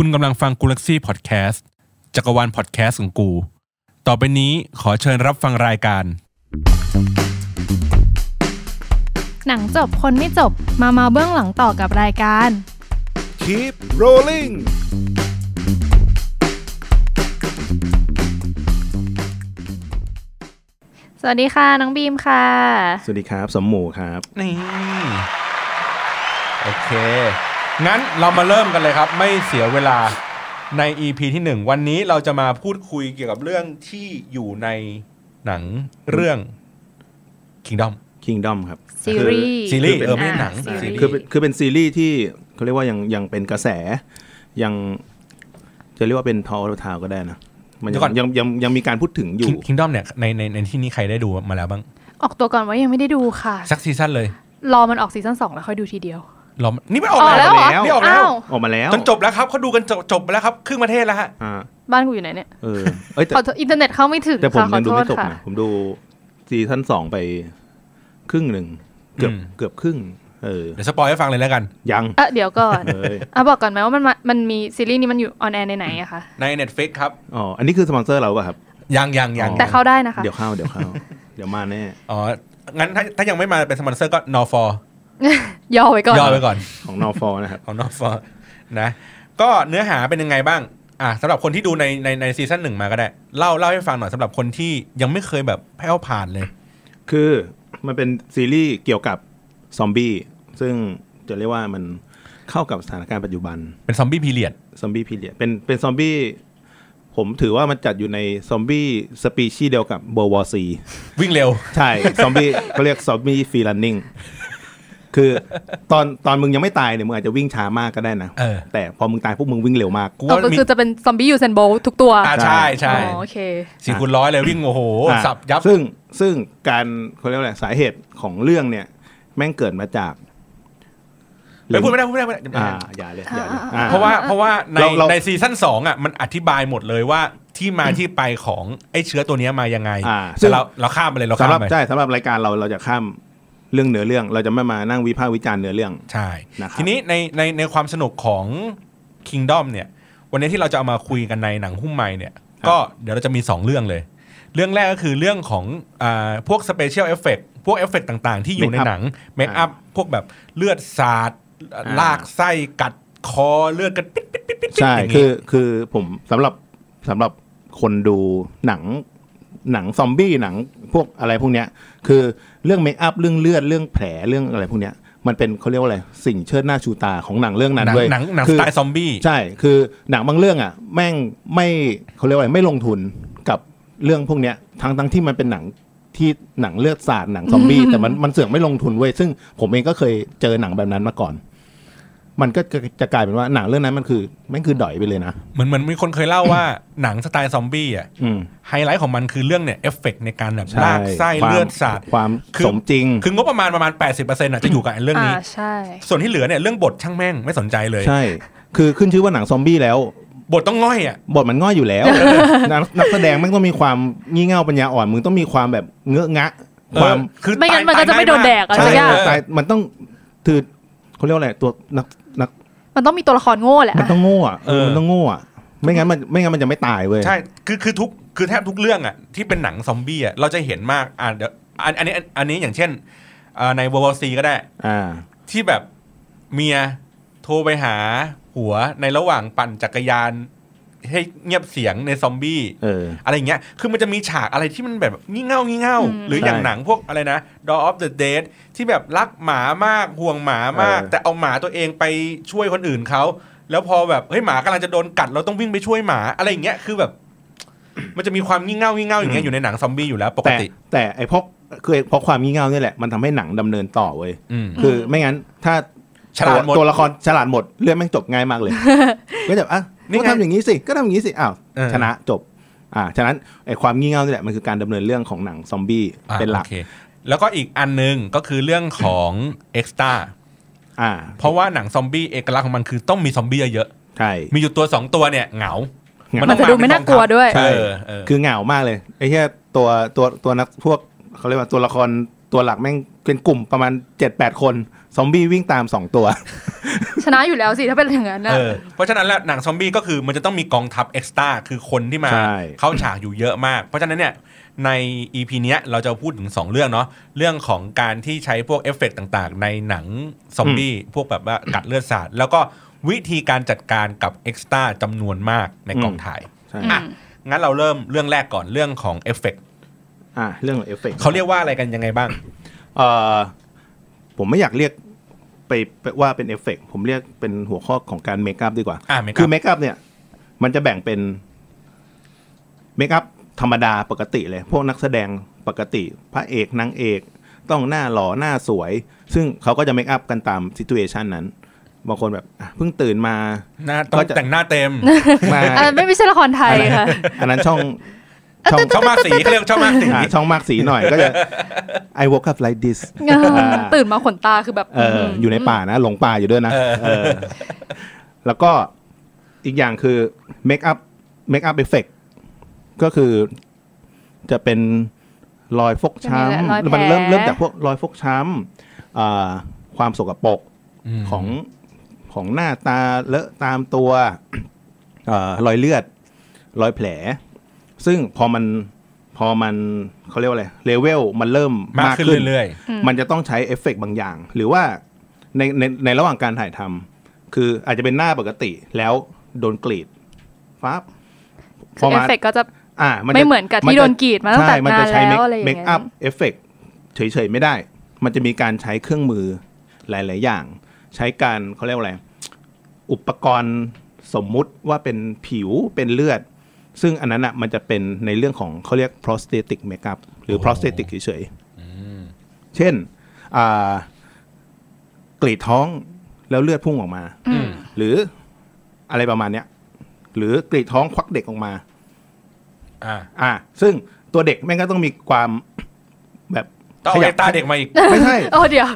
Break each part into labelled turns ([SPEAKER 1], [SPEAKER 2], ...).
[SPEAKER 1] คุณกำลังฟังกูลักซี่พอดแคสต์จักรวาลพอดแคสต์ของกู ต่อไปนี้ขอเชิญรับฟังรายการ
[SPEAKER 2] หนังจบคนไม่จบมาเมาเบื้องหลังต่อกับรายการ
[SPEAKER 3] Keep rolling
[SPEAKER 2] สวัสดีค่ะน้องบีมค่ะ
[SPEAKER 3] สวัสดีครับ สมหมูครับ
[SPEAKER 1] นี่ โอเค งั้นเรามาเริ่มกันเลยครับ ไม่เสียเวลาใน EP ที่หนึ่งวันนี้เราจะมาพูดคุยเกี่ยวกับเรื่องที่อยู่ในหนังเรื่อง Kingdom
[SPEAKER 3] Kingdom ครับ
[SPEAKER 2] ซีรีส์
[SPEAKER 1] ซีรีส์
[SPEAKER 3] คือเป็น
[SPEAKER 1] เออไม่ใช่หนัง
[SPEAKER 2] อ่า
[SPEAKER 1] ซีรีส์
[SPEAKER 3] คือเป็นคือเป็นซีรีส์ที่เขาเรียกว่ายังยังเป็นกระแส ยังจะเรียกว่าเป็น talk of the town ก็ได้นะ มันยังยังยังยังมีการพูดถึงอยู่
[SPEAKER 1] Kingdom เนี่ยในในในที่นี้ใครได้ดูมาแล้วบ้าง
[SPEAKER 2] ออกตัวก่อนว่ายังไม่ได้ดูค่ะ
[SPEAKER 1] สักซีซั่นเลย
[SPEAKER 2] รอมันออกซีซั่นสองแล้วค่อยดูทีเดียว
[SPEAKER 1] รอนี่ไม่ออก
[SPEAKER 2] ออกแล้วเหรอ
[SPEAKER 1] นี่ออกแล้ว
[SPEAKER 2] อ้าว
[SPEAKER 3] ออกมาแล้ว
[SPEAKER 1] จนจบแล้วครับเขาดูกันจบจบไปแล้วครับครึ่งประเทศแล้วฮะ
[SPEAKER 3] อ่า
[SPEAKER 2] บ้านกูอยู่ไหนเนี่ย
[SPEAKER 3] เออเอ้ยแต่
[SPEAKER 2] ขอโทษอินเทอร์เน็ตเข้าไม่ถึง
[SPEAKER 3] แต่ผม
[SPEAKER 2] ค่ะข
[SPEAKER 3] ยั
[SPEAKER 2] อง
[SPEAKER 3] ดู
[SPEAKER 2] โทษ
[SPEAKER 3] ไม่จบ
[SPEAKER 2] ค่ะ
[SPEAKER 3] นะผมดูซีซั่นสองไปครึ่งหนึ่งเกือบ
[SPEAKER 1] อืม
[SPEAKER 3] เกือบครึ่ง เออ
[SPEAKER 1] เดี๋ยวสปอยให้ฟังเลยแล้วกัน
[SPEAKER 3] ยัง
[SPEAKER 2] เออเดี๋ยวก่อน
[SPEAKER 3] เลย
[SPEAKER 2] อะบอกก่อนไหมว่ามันมามันมีซีรีส์นี้มันอยู่ออนแอร์ในไหนอะคะ
[SPEAKER 1] ใน Netflix ครับ
[SPEAKER 3] อ๋ออันนี้คือสปอนเซอร์เราป่ะครับ
[SPEAKER 1] ยังยังยัง
[SPEAKER 3] อ๋อ
[SPEAKER 2] แต่เข้าได้นะคะ
[SPEAKER 3] เดี๋ยวเข้าเดี๋ยวเข้า เดี๋ยวมาแน่
[SPEAKER 1] อ๋องั้นถ้าถ้ายังไม่มาเป็นสปอนเซอร์ก็นอฟอ
[SPEAKER 2] ย่อไว้ก่อน
[SPEAKER 1] ย่อไปก่อน
[SPEAKER 3] ของนอฟอนะครับ
[SPEAKER 1] ของนอฟอนะ ก็เนื้อหาเป็นยังไงบ้าง อะสำหรับคนที่ดูในในในซีซั่นหนึ่งมาก็ได้ เล่าเล่าให้ฟังหน่อยสำหรับคนที่ยังไม่เคยแบบแผ้วพานเลย
[SPEAKER 3] คือมันเป็นซีรีส์เกี่ยวกับซอมบี้ซึ่งจะเรียกว่ามันเข้ากับสถานการณ์ปัจจุบัน
[SPEAKER 1] เป็นซอมบี้ period
[SPEAKER 3] ซอมบี้ period เป็นเป็นซอมบี้ผมถือว่ามันจัดอยู่ในซอมบี้สปีชีส์เดียวกับ World War Z วิ่
[SPEAKER 1] งเร็ว
[SPEAKER 3] ใช่ ซอมบี้เขาเรียกซอมบี้ free running คือตอนตอนมึงยังไม่ตายเนี่ยมึงอาจจะวิ่งช้ามากก็ได้นะ
[SPEAKER 1] เออ
[SPEAKER 3] แต่พอมึงตายพวกมึงวิ่งเร็วมาก
[SPEAKER 1] กู
[SPEAKER 2] อ๋อ
[SPEAKER 1] ว่า
[SPEAKER 2] ก็
[SPEAKER 1] มี
[SPEAKER 2] คือจะเป็นซอมบี้ Usain Bolt ทุกตัว
[SPEAKER 1] อ่าใช่ใช่
[SPEAKER 2] อ๋อโอเค
[SPEAKER 1] สี่คูณร้อยเลยวิ่งโอ้โห
[SPEAKER 3] อะ
[SPEAKER 1] สับยับ
[SPEAKER 3] ซึ่งซึ่งการเขาเรียกว่าอะไรสาเหตุของเรื่องเนี่ย แม่งเกิดมาจาก
[SPEAKER 1] ไม่พูดไม่ได้พูดไม่ได้พูดไม่ได้
[SPEAKER 3] อ่าอย่าเลยอย่าเลยอ่
[SPEAKER 1] เพราะว่าเพราะว่าใน
[SPEAKER 3] เราเรา
[SPEAKER 1] ในซีซั่นสองอะมันอธิบายหมดเลยว่าที่มาที่ไปของไอ้เชื้อตัวเนี้ยมายังไง
[SPEAKER 3] อ่า
[SPEAKER 1] แต่เราเราข้ามไปเลยเรา
[SPEAKER 3] สำ
[SPEAKER 1] ข้า
[SPEAKER 3] หรั
[SPEAKER 1] ม
[SPEAKER 3] บ
[SPEAKER 1] ไป
[SPEAKER 3] ใช่สำหรับรายการเราเราจะข้าม เรื่องเนื้อเรื่อง เราจะไม่มานั่งวิพากษ์วิจารณ์เนื้อเรื่อง
[SPEAKER 1] ใช่
[SPEAKER 3] นะครับ
[SPEAKER 1] ทีนี้ในในในความสนุกของ Kingdom เนี่ย วันนี้ที่เราจะเอามาคุยกันในหนังหุ้มไม้เนี่ย ก็เดี๋ยวเราจะมี 2 เรื่องเลย เรื่องแรกก็คือเรื่องของอ่าพวก special effect พวกเอฟเฟกต่างๆ ที่อยู่ในหนัง makeup พวกแบบเลือดสาดลากไส้กัดคอเลือดกันปิ๊ดปิ๊ดปิ๊ดปิ๊ด
[SPEAKER 3] ใช่
[SPEAKER 1] อย่าง
[SPEAKER 3] คื
[SPEAKER 1] งี้
[SPEAKER 3] อคือผมสำหรับสำหรับคนดูหนัง หนังซอมบี้หนังพวกอะไรพวกเนี้ย คือเรื่อง makeup เรื่องเลือดเรื่องแผลเรื่องอะไรพวกเนี้ยมันเป็นเขาเรียกว่าอะไรสิ่งเชิดหน้าชูตาของหนังเรื่องนั้น
[SPEAKER 1] หนัง
[SPEAKER 3] ด้วย
[SPEAKER 1] หนังหนัง
[SPEAKER 3] คื
[SPEAKER 1] สไตล์ซอมบี้
[SPEAKER 3] ใช่คือหนังบางเรื่องอะ แม่งไม่เขาเรียกว่าอะไรไม่ลงทุนกับเรื่องพวกเนี้ยทั้งทั้งที่มันเป็นหนังที่หนังเลือดสาดหนังซอมบี้แต่มันมันเสือกไม่ลงทุนเว้ยซึ่งผมเองก็เคยเจอหนังแบบนั้นมาก่อน มันก็จะจะกลายเป็นว่าหนังเรื่องนั้นมันคือแม่งคือด้อยไปเลยนะ
[SPEAKER 1] เหมือนเหมือนมีคนเคยเล่าว่าหนังสไตล์ซอมบี้อะ
[SPEAKER 3] อืม
[SPEAKER 1] ไฮไลท์ของมันคือเรื่องเนี่ยเอฟเฟกในการแบบ
[SPEAKER 3] ใช่
[SPEAKER 1] ลากไส้
[SPEAKER 3] ความ
[SPEAKER 1] เลือดสาด
[SPEAKER 3] ความ
[SPEAKER 1] คือ
[SPEAKER 3] สมจริง
[SPEAKER 1] คืองบประมาณประมาณ 80%อะจะอยู่กับไอ้เรื่องนี้
[SPEAKER 2] อ่าใช่
[SPEAKER 1] ส่วนที่เหลือเนี่ยเรื่องบทช่างแม่งไม่สนใจเลย
[SPEAKER 3] ใช่ คือขึ้นชื่อว่าหนังซอมบี้แล้ว
[SPEAKER 1] บทต้องง่อยอะ
[SPEAKER 3] บทมันง่อยอยู่แล้วนักนักแสดงแม่งต้องมีความงี่เง่าปัญญาอ่อนมึงต้องมีความแบบเงอะงะ ความ
[SPEAKER 1] เออคือ
[SPEAKER 2] ไม่งั้น
[SPEAKER 1] ตาย
[SPEAKER 2] มันก็จะไม่โดนแดกอะ
[SPEAKER 1] ใช่
[SPEAKER 2] สักอย่าง
[SPEAKER 1] เออ
[SPEAKER 3] แต่มันต้องคือ เขาเรียกว่าอะไรตัวนักนัก
[SPEAKER 2] มันต้องมีตัวละครโง่แหละ
[SPEAKER 3] มันต้องโง่อะเออ
[SPEAKER 1] เออ
[SPEAKER 3] มันต้องโง่อะไม่งั้นมันไม่งั้นมันจะไม่ตายเว้ย
[SPEAKER 1] ใช่ คือคือทุกคือแทบทุกเรื่องอะที่เป็นหนังซอมบี้อะเราจะเห็นมากอ่าเดี๋ยวอันอันนี้อันนี้อย่างเช่นอ่าใน World War C ก็ได้
[SPEAKER 3] อ่า
[SPEAKER 1] ที่แบบเมียโทรไปหาหัวในระหว่างปั่นจักรยาน ให้เงียบเสียงในซอมบี้
[SPEAKER 3] เออ
[SPEAKER 1] อะไรอย่างเงี้ย คือมันจะมีฉากอะไรที่มันแบบงี่เง่างี่เง่า
[SPEAKER 2] อืม
[SPEAKER 1] หรืออย่าง
[SPEAKER 3] ใช่
[SPEAKER 1] หนังพวกอะไรนะ Dawn of the Dead ที่แบบรักหมามากห่วงหมามาก
[SPEAKER 3] เออ
[SPEAKER 1] แต่เอาหมาตัวเองไปช่วยคนอื่นเขา แล้วพอแบบเฮ้ยหมากำลังจะโดนกัดเราต้องวิ่งไปช่วยหมาอะไรอย่างเงี้ยคือแบบ มันจะมีความงี่เง่างี่เง่าอย่างเงี้ยอยู่ในหนังซอมบี้อยู่แล้วปก
[SPEAKER 3] แต่
[SPEAKER 1] ติ
[SPEAKER 3] แต่ไอ้เพราะคือไอ้เพราะความงี่เง่านี่แหละมันทำให้หนังดำเนินต่อเว้ย
[SPEAKER 1] อืม
[SPEAKER 3] คือไม่งั้นถ้า
[SPEAKER 1] ฉลาดหมด
[SPEAKER 3] ตัวตัวละครฉลาดหมดเรื่องแม่งจบง่ายมากเลย ก็จะอะ
[SPEAKER 1] นี่
[SPEAKER 3] นี่
[SPEAKER 1] ไง
[SPEAKER 3] ทำอย่างนี้สิก็ทำอย่างนี้สิอ้าว
[SPEAKER 1] เออ
[SPEAKER 3] ชนะจบอ่าฉะนั้นไอ้ความงี่เง่านี่แหละมันคือการดำเนินเรื่องของหนังซอมบี้
[SPEAKER 1] อ่า
[SPEAKER 3] เป็นหลัก
[SPEAKER 1] โอคแล้วก็อีกอันหนึงก็คือเรื่องของเอ็กซ์ตา
[SPEAKER 3] อ่า
[SPEAKER 1] เพราะว่าหนังซอมบี้เอกลักษณ์ของมันคือต้องมีซอมบี้เยอะ
[SPEAKER 3] ใช่
[SPEAKER 1] ๆมีอยู่ตัวสองตัวเนี่ยเหงา
[SPEAKER 3] เหงา
[SPEAKER 1] มั
[SPEAKER 2] มันจะดูไม่น่ากลัวด้วย
[SPEAKER 1] ใช่
[SPEAKER 3] ใช่
[SPEAKER 1] เออเออ
[SPEAKER 3] คือเหงามากเลยไอ้แค่ตัวตัวตัวนักพวกเขาเรียกว่าตัวละคร ตัวหลักแม่งเป็นกลุ่มประมาณเจ็ดแปดคนซอมบี้วิ่งตามสองตัว
[SPEAKER 2] ชนะอยู่แล้วสิ ถ้าเป็นอย่างนั้นนะ
[SPEAKER 1] เออเพราะฉะนั้นแล้วหนังซอมบี้ก็คือมันจะต้องมีกองทัพเอ็กซ์ตร้าคือคนที่มา
[SPEAKER 3] ใช่
[SPEAKER 1] เข้าฉากอยู่เยอะมาก เพราะฉะนั้นเนี่ยใน EP เนี้ยเราจะพูดถึง 2 เรื่องเนาะเรื่องของการที่ใช้พวกเอฟเฟกต์ต่างๆ ในหนังซอมบี้พวกแบบว่ากัดเลือดสาดแล้วก็วิธีการจัดการกับ extra จำนวนมากในกองถ่าย
[SPEAKER 3] ใช่
[SPEAKER 1] อะงั้นเราเริ่มเรื่องแรกก่อนเรื่องของเอฟเฟกต์
[SPEAKER 3] อ่าเรื่องของเอฟเฟกต์
[SPEAKER 1] เขาเรียกว่าอะไรกันยังไงบ้าง
[SPEAKER 3] เอ่อผมไม่อยากเรียกไปไปว่าเป็นเอฟเฟกต์ผมเรียกเป็นหัวข้อของการ makeup ดีกว่า
[SPEAKER 1] อ่า makeup
[SPEAKER 3] คือ makeup เนี่ย มันจะแบ่งเป็น makeup ธรรมดาปกติเลย พวกนักแสดงปกติ พระเอกนางเอก ต้องหน้าหล่อหน้าสวย ซึ่งเขาก็จะเมคอัพกันตามซิ t u เอชันนั้นบางคนแบบอะเพิ่งตื่นมา
[SPEAKER 1] หน้าต้อง
[SPEAKER 3] ก็จะ
[SPEAKER 1] แต่งหน้าเต็ม
[SPEAKER 3] มา
[SPEAKER 2] อันนั้นไม่ใช่ละครไทยค่ะ
[SPEAKER 3] อันนั้นช่อง ช่อง
[SPEAKER 1] ชอบมากสีเขาเรียกชอบมากสี
[SPEAKER 3] อะช่องมากสีหน่อยก็จะ I woke up like this
[SPEAKER 2] ตื่นมาขนตาคือแบบ
[SPEAKER 3] เอออยู่ในป่านะหลงป่าอยู่ด้วยนะ
[SPEAKER 1] เออ
[SPEAKER 3] เออแล้วก็อีกอย่างคือเมคอัพmakeup effect ก็คือจะเป็นรอยฟกช้ำ
[SPEAKER 2] จะมีรอยแผล
[SPEAKER 3] มันเริ่มเริ่มจากพวกรอยฟกช้ำอ่าความสกปรก
[SPEAKER 1] ม
[SPEAKER 3] ของของหน้าตาเลอะตามตัวเอ่อรอยเลือด รอยแผล ซึ่งพอมันพอมันเขาเรียกว่าอะไรเลเวลมันเริ่ม
[SPEAKER 1] มาก
[SPEAKER 3] มาก
[SPEAKER 1] ขึ้น
[SPEAKER 3] ขึ้น
[SPEAKER 1] เรื่อย
[SPEAKER 3] มันจะต้องใช้เอฟเฟกต์บางอย่าง หรือว่าในในในระหว่างการถ่ายทำคืออาจจะเป็นหน้าปกติแล้วโดนกรีดฟ้าบ
[SPEAKER 2] คือเอฟเฟกต์ก็จะ
[SPEAKER 3] อ่ามันจะ
[SPEAKER 2] ไม่เหมือนกับที่โดนกรีดมาตั้งแต่
[SPEAKER 3] ใช่มัน
[SPEAKER 2] นา
[SPEAKER 3] จะ
[SPEAKER 2] น
[SPEAKER 3] ใช้
[SPEAKER 2] แล้วอะไรอย่าง
[SPEAKER 3] เม
[SPEAKER 2] เงี้
[SPEAKER 3] ค
[SPEAKER 2] ย
[SPEAKER 3] อัพเอฟเฟกต์เฉยๆไม่ได้ มันจะมีการใช้เครื่องมือหลาย ๆ อย่าง ใช้การเขาเรียกว่าอะไรอุปกรณ์สมมุติว่าเป็นผิวเป็นเลือด ซึ่งอันนั้นอะมันจะเป็นในเรื่องของเขาเรียก prosthetic makeup หรือ prosthetic เฉยๆเช่นอ่ากรีดท้องแล้วเลือดพุ่งออกมา
[SPEAKER 1] ๆอืม
[SPEAKER 3] หรืออะไรประมาณเนี้ย หรือกรีดท้องควักเด็กออกมา
[SPEAKER 1] อ่า
[SPEAKER 3] อ่า ซึ่งตัวเด็กแม่งก็ต้องมีความแบบ
[SPEAKER 1] ต้องเอาไอ้ตาเด็กมาอีก
[SPEAKER 3] ไม่ใช่
[SPEAKER 2] โอ้เดี๋ยว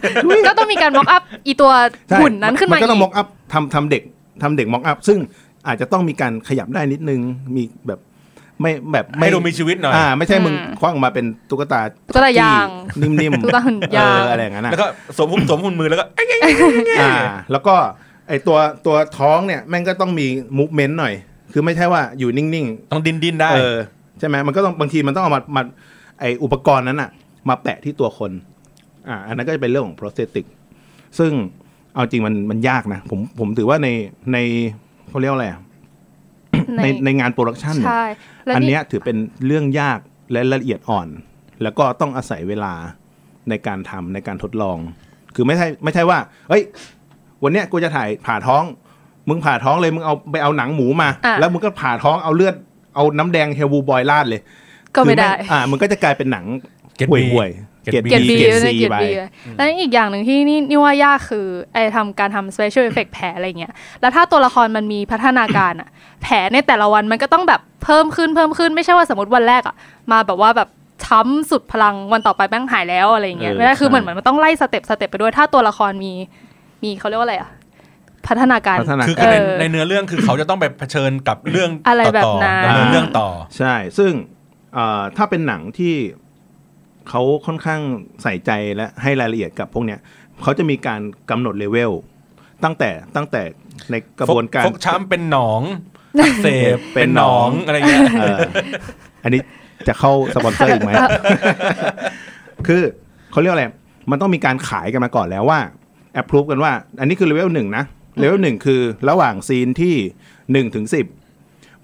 [SPEAKER 2] ก็ต้องมีการ mock up อีตัว
[SPEAKER 3] ใช่
[SPEAKER 2] หุ่นนั้นขึ้นมา
[SPEAKER 3] มันก็ต้อง
[SPEAKER 2] อี
[SPEAKER 3] ม็อกอัพทำทำเด็กทำเด็กม็อกอัพซึ่ง อาจจะต้องมีการขยับได้นิดนึงมีแบบไม่แบบไม่
[SPEAKER 1] ให้ดูมีชีวิตหน่อย
[SPEAKER 3] อ่าไม่ใช่มึงคว้างออกมาเป็นตุ๊กตา
[SPEAKER 2] ตุ๊กตายาง
[SPEAKER 3] ที่นิ่มๆ
[SPEAKER 2] ตุ๊กตาหุ่นยาง
[SPEAKER 3] เอออะไรอย่างนั้นอะ
[SPEAKER 1] แล้วก็สวมหุ่นสวมหุ่นมือแล้วก็เอ้ย
[SPEAKER 3] อ่า แล้วก็ไอตัวตัวท้องเนี่ยแม่งก็ต้องมีมูฟเมนต์หน่อย คือไม่ใช่ว่าอยู่นิ่ง
[SPEAKER 1] ต้องดินดินๆได้
[SPEAKER 3] ๆเออใช่ไหมมันก็ต้องบางทีมันต้องเอามามาไออุปกรณ์นั้นอะมาแปะที่ตัวคนอ่าอันนั้นก็จะเป็นเรื่องของ prosthetic ซึ่งเอาจริงมันมันยากนะผมผมถือว่าในใน เขาเรียกว่าอะไรอะในในงานโปรดักชันเนี่ย
[SPEAKER 2] ใช่แล้ว
[SPEAKER 3] อัน
[SPEAKER 2] นี่
[SPEAKER 3] เนี้ยถือเป็นเรื่องยากและละเอียดอ่อน แล้วก็ต้องอาศัยเวลาในการทำในการทดลอง คือไม่ใช่ไม่ใช่ว่าเฮ้ย วันเนี้ยกูจะถ่ายผ่าท้อง มึงผ่าท้องเลย มึงเอาไปเอาหนังหมูมา
[SPEAKER 2] อะ
[SPEAKER 3] แล้วมึงก็ผ่าท้องเอาเลือดเอาน้ำแดงเฮลบูบอยราดเลย
[SPEAKER 2] ก็ไม่ได้
[SPEAKER 3] คืออ่า มันก็จะกลายเป็นหนัง
[SPEAKER 1] Get
[SPEAKER 3] ห่วย
[SPEAKER 1] B
[SPEAKER 3] ห่วย
[SPEAKER 1] Get
[SPEAKER 3] เกรด
[SPEAKER 1] B
[SPEAKER 2] เกียรติบี
[SPEAKER 3] เกรด
[SPEAKER 2] เลย
[SPEAKER 3] ซี
[SPEAKER 2] เกียร
[SPEAKER 3] ไป
[SPEAKER 2] ติบีเลยแล้วอีกอย่างหนึ่งที่นี่นี่ว่ายากคือไอ้ทำการทำ special effect แผลอะไรเงี้ยแล้วถ้าตัวละครมันมีพัฒนาการอะแผลในแต่ละวันมันก็ต้องแบบเพิ่มขึ้นเพิ่มขึ้นไม่ใช่ว่าสมมติวันแรกอะมาแบบว่าแบบช้ำสุดพลังวันต่อไปแม่งหายแล้วอะไรเงี้ย
[SPEAKER 3] เออ
[SPEAKER 2] ไม่ได้คือ
[SPEAKER 3] ใช่
[SPEAKER 2] เหมือนมันต้องไล่สเต็ปสเต็ปไปด้วยถ้าตัวละครมีมีเขาเรียกว่าอะไรอะพัฒนาการ
[SPEAKER 3] พัฒนา
[SPEAKER 1] คือ
[SPEAKER 3] การ
[SPEAKER 1] ใน
[SPEAKER 2] เออ
[SPEAKER 1] ในเนื้อเรื่องคือเขาจะต้องไปเผชิญกับเรื่อง
[SPEAKER 2] อะไรแบบ
[SPEAKER 1] ต่อ
[SPEAKER 2] นั้น
[SPEAKER 1] ๆดำเนินเรื่องต่อ
[SPEAKER 3] ใช่ ซึ่งเอ่อถ้าเป็นหนังที่ เขาค่อนข้างใส่ใจและให้รายละเอียดกับพวกเนี้ยเขาจะมีการกำหนดเลเวลตั้งแต่ตั้งแต่ในกระบวนการ
[SPEAKER 1] ฟกช้ำเป็นหนองอักเสบ
[SPEAKER 3] เป็
[SPEAKER 1] เป็น
[SPEAKER 3] น
[SPEAKER 1] ห
[SPEAKER 3] ห
[SPEAKER 1] น
[SPEAKER 3] น
[SPEAKER 1] อ
[SPEAKER 3] องง
[SPEAKER 1] อะไรเงี้ย
[SPEAKER 3] เอออันนี้จะเข้าสปอนเซอร์อีกไหมคือเขาเรียกอะไร มันต้องมีการขายกันมาก่อนแล้วว่า approve กันว่า อันนี้คือเลเวลหนึ่งนะเลเวลหนึ่งคือระหว่างซีนที่หนึ่งถึงสิบ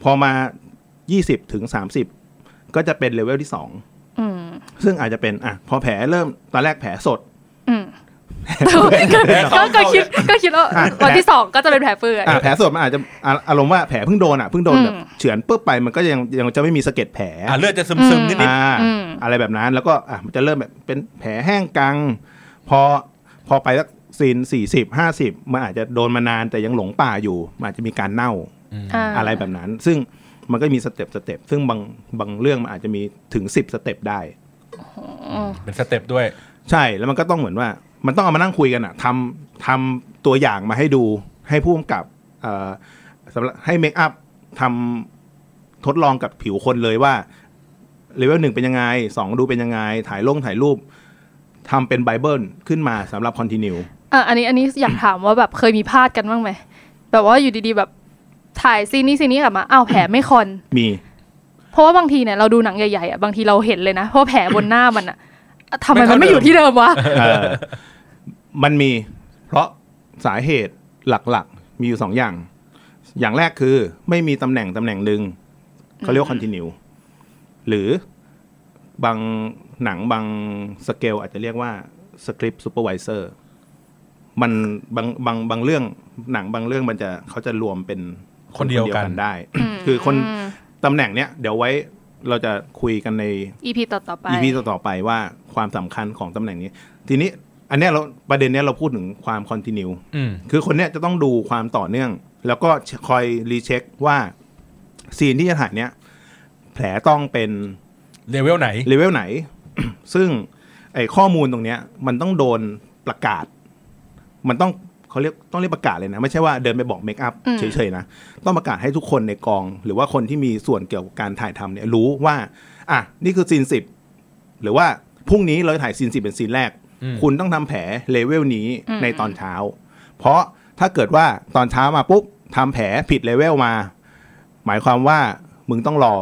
[SPEAKER 3] พอมายี่สิบถึงสามสิบก็จะเป็นเลเวลที่สอง
[SPEAKER 2] อืม
[SPEAKER 3] ซึ่งอาจจะเป็นอะพอแผลเริ่มตอนแรกแผลสด
[SPEAKER 2] อืมก็ก็คิดก็คิดว่า
[SPEAKER 3] อะ
[SPEAKER 2] วันที่สองก็จะเป็นแผลเปื่อย
[SPEAKER 3] อะแผลสดมันอาจจะอะอารมณ์ว่าแผลเพิ่งโดนอะเพิ่งโดน
[SPEAKER 2] อืม
[SPEAKER 3] แบบเฉือนปุ๊บไปมันก็ยังยังจะไม่มีสะเก็ดแผล
[SPEAKER 1] อะเลือดจะซึมซึมๆนิด
[SPEAKER 3] อ่า
[SPEAKER 2] อืม
[SPEAKER 3] อะไรแบบนั้นแล้วก็อะมันจะเริ่มแบบเป็นแผลแห้งกัง พอพอไปสักซีนสี่สิบห้าสิบมันอาจจะโดนมานานแต่ยังหลงป่าอยู่มันอาจจะมีการเน่าาอะไรแบบนั้น ซึ่งมันก็มี step step ซึ่งบางบางเรื่องมันอาจจะมีถึงสิบ step ได้
[SPEAKER 1] ๆ เป็น step ด้วย
[SPEAKER 3] ใช่แล้วมันก็ต้องเหมือนว่า มันต้องเอามานั่งคุยกันอะทำทำตัวอย่างมาให้ดูให้ผู้กำกับเอ่อสำหรับให้ makeup ทำทดลองกับผิวคนเลยว่าเลเวลหนึ่งเป็นยังไงสองดูเป็นยังไง ถ่ายลงถ่ายรูปทำเป็นไบเบิลขึ้นมาสำหรับคอนติเนีย
[SPEAKER 2] อะอันนี้อันนี้อยากถามว่าแบบเคยมีพลาดกันบ้างไหมแบบว่าอยู่ดีๆแบบถ่ายซีนนี้ซีนนี้กลับมาอ้าวแผลไม่คอน
[SPEAKER 3] มี
[SPEAKER 2] เพราะว่าบางทีเนี่ยเราดูหนังใหญ่ๆอะบางทีเราเห็นเลยนะเพราะแผลบนหน้ามันอะทำไมมันไม่อยู่ที่เดิมวะ
[SPEAKER 3] เออมันมี เพราะสาเหตุหลักๆ มีอยู่สองอย่าง อย่างแรกคือไม่มีตำแหน่งตำแหน่งหนึ่งเขาเรียกว่าคอนติเนียหรือบางหนังบางสเกลอาจจะเรียกว่าscript supervisor มันบางบางบางเรื่องหนังบางเรื่องมันจะเขาจะรวมเป็น
[SPEAKER 1] คนเดียวกัน
[SPEAKER 3] ได้ คือคน ตำแหน่งเนี้ยเดี๋ยวไว้เราจะคุยกันใน
[SPEAKER 2] EP ต่อๆไป
[SPEAKER 3] EP ต่อๆไปว่าความสำคัญของตำแหน่งนี้ ทีนี้อันเนี้ยเราประเด็นเนี้ยเราพูดถึงความ continueอื
[SPEAKER 1] ม
[SPEAKER 3] คือคนเนี้ยจะต้องดูความต่อเนื่อง แล้วก็คอย recheck ว่าซีนที่จะถ่ายเนี้ยแผลต้องเป็น
[SPEAKER 1] เลเวลไหน
[SPEAKER 3] เลเวลไหน ซึ่งไอ้ข้อมูลตรงเนี้ย มันต้องโดนประกาศ มันต้อง เขาเรียกต้องเรียกประกาศเลยนะ ไม่ใช่ว่าเดินไปบอก makeup อื
[SPEAKER 2] ม
[SPEAKER 3] เฉยๆนะ ต้องประกาศให้ทุกคนในกอง หรือว่าคนที่มีส่วนเกี่ยวกับการถ่ายทำเนี่ยรู้ว่า อะนี่คือซีนสิบหรือว่าพรุ่งนี้เราจะถ่ายซีนสิบเป็นซีนแรก
[SPEAKER 1] อืม
[SPEAKER 3] คุณต้องทำแผลเลเวลนี้ในตอนเช้า เพราะถ้าเกิดว่าตอนเช้ามาปุ๊บทำแผลผิดเลเวลมา หมายความว่ามึงต้องรอ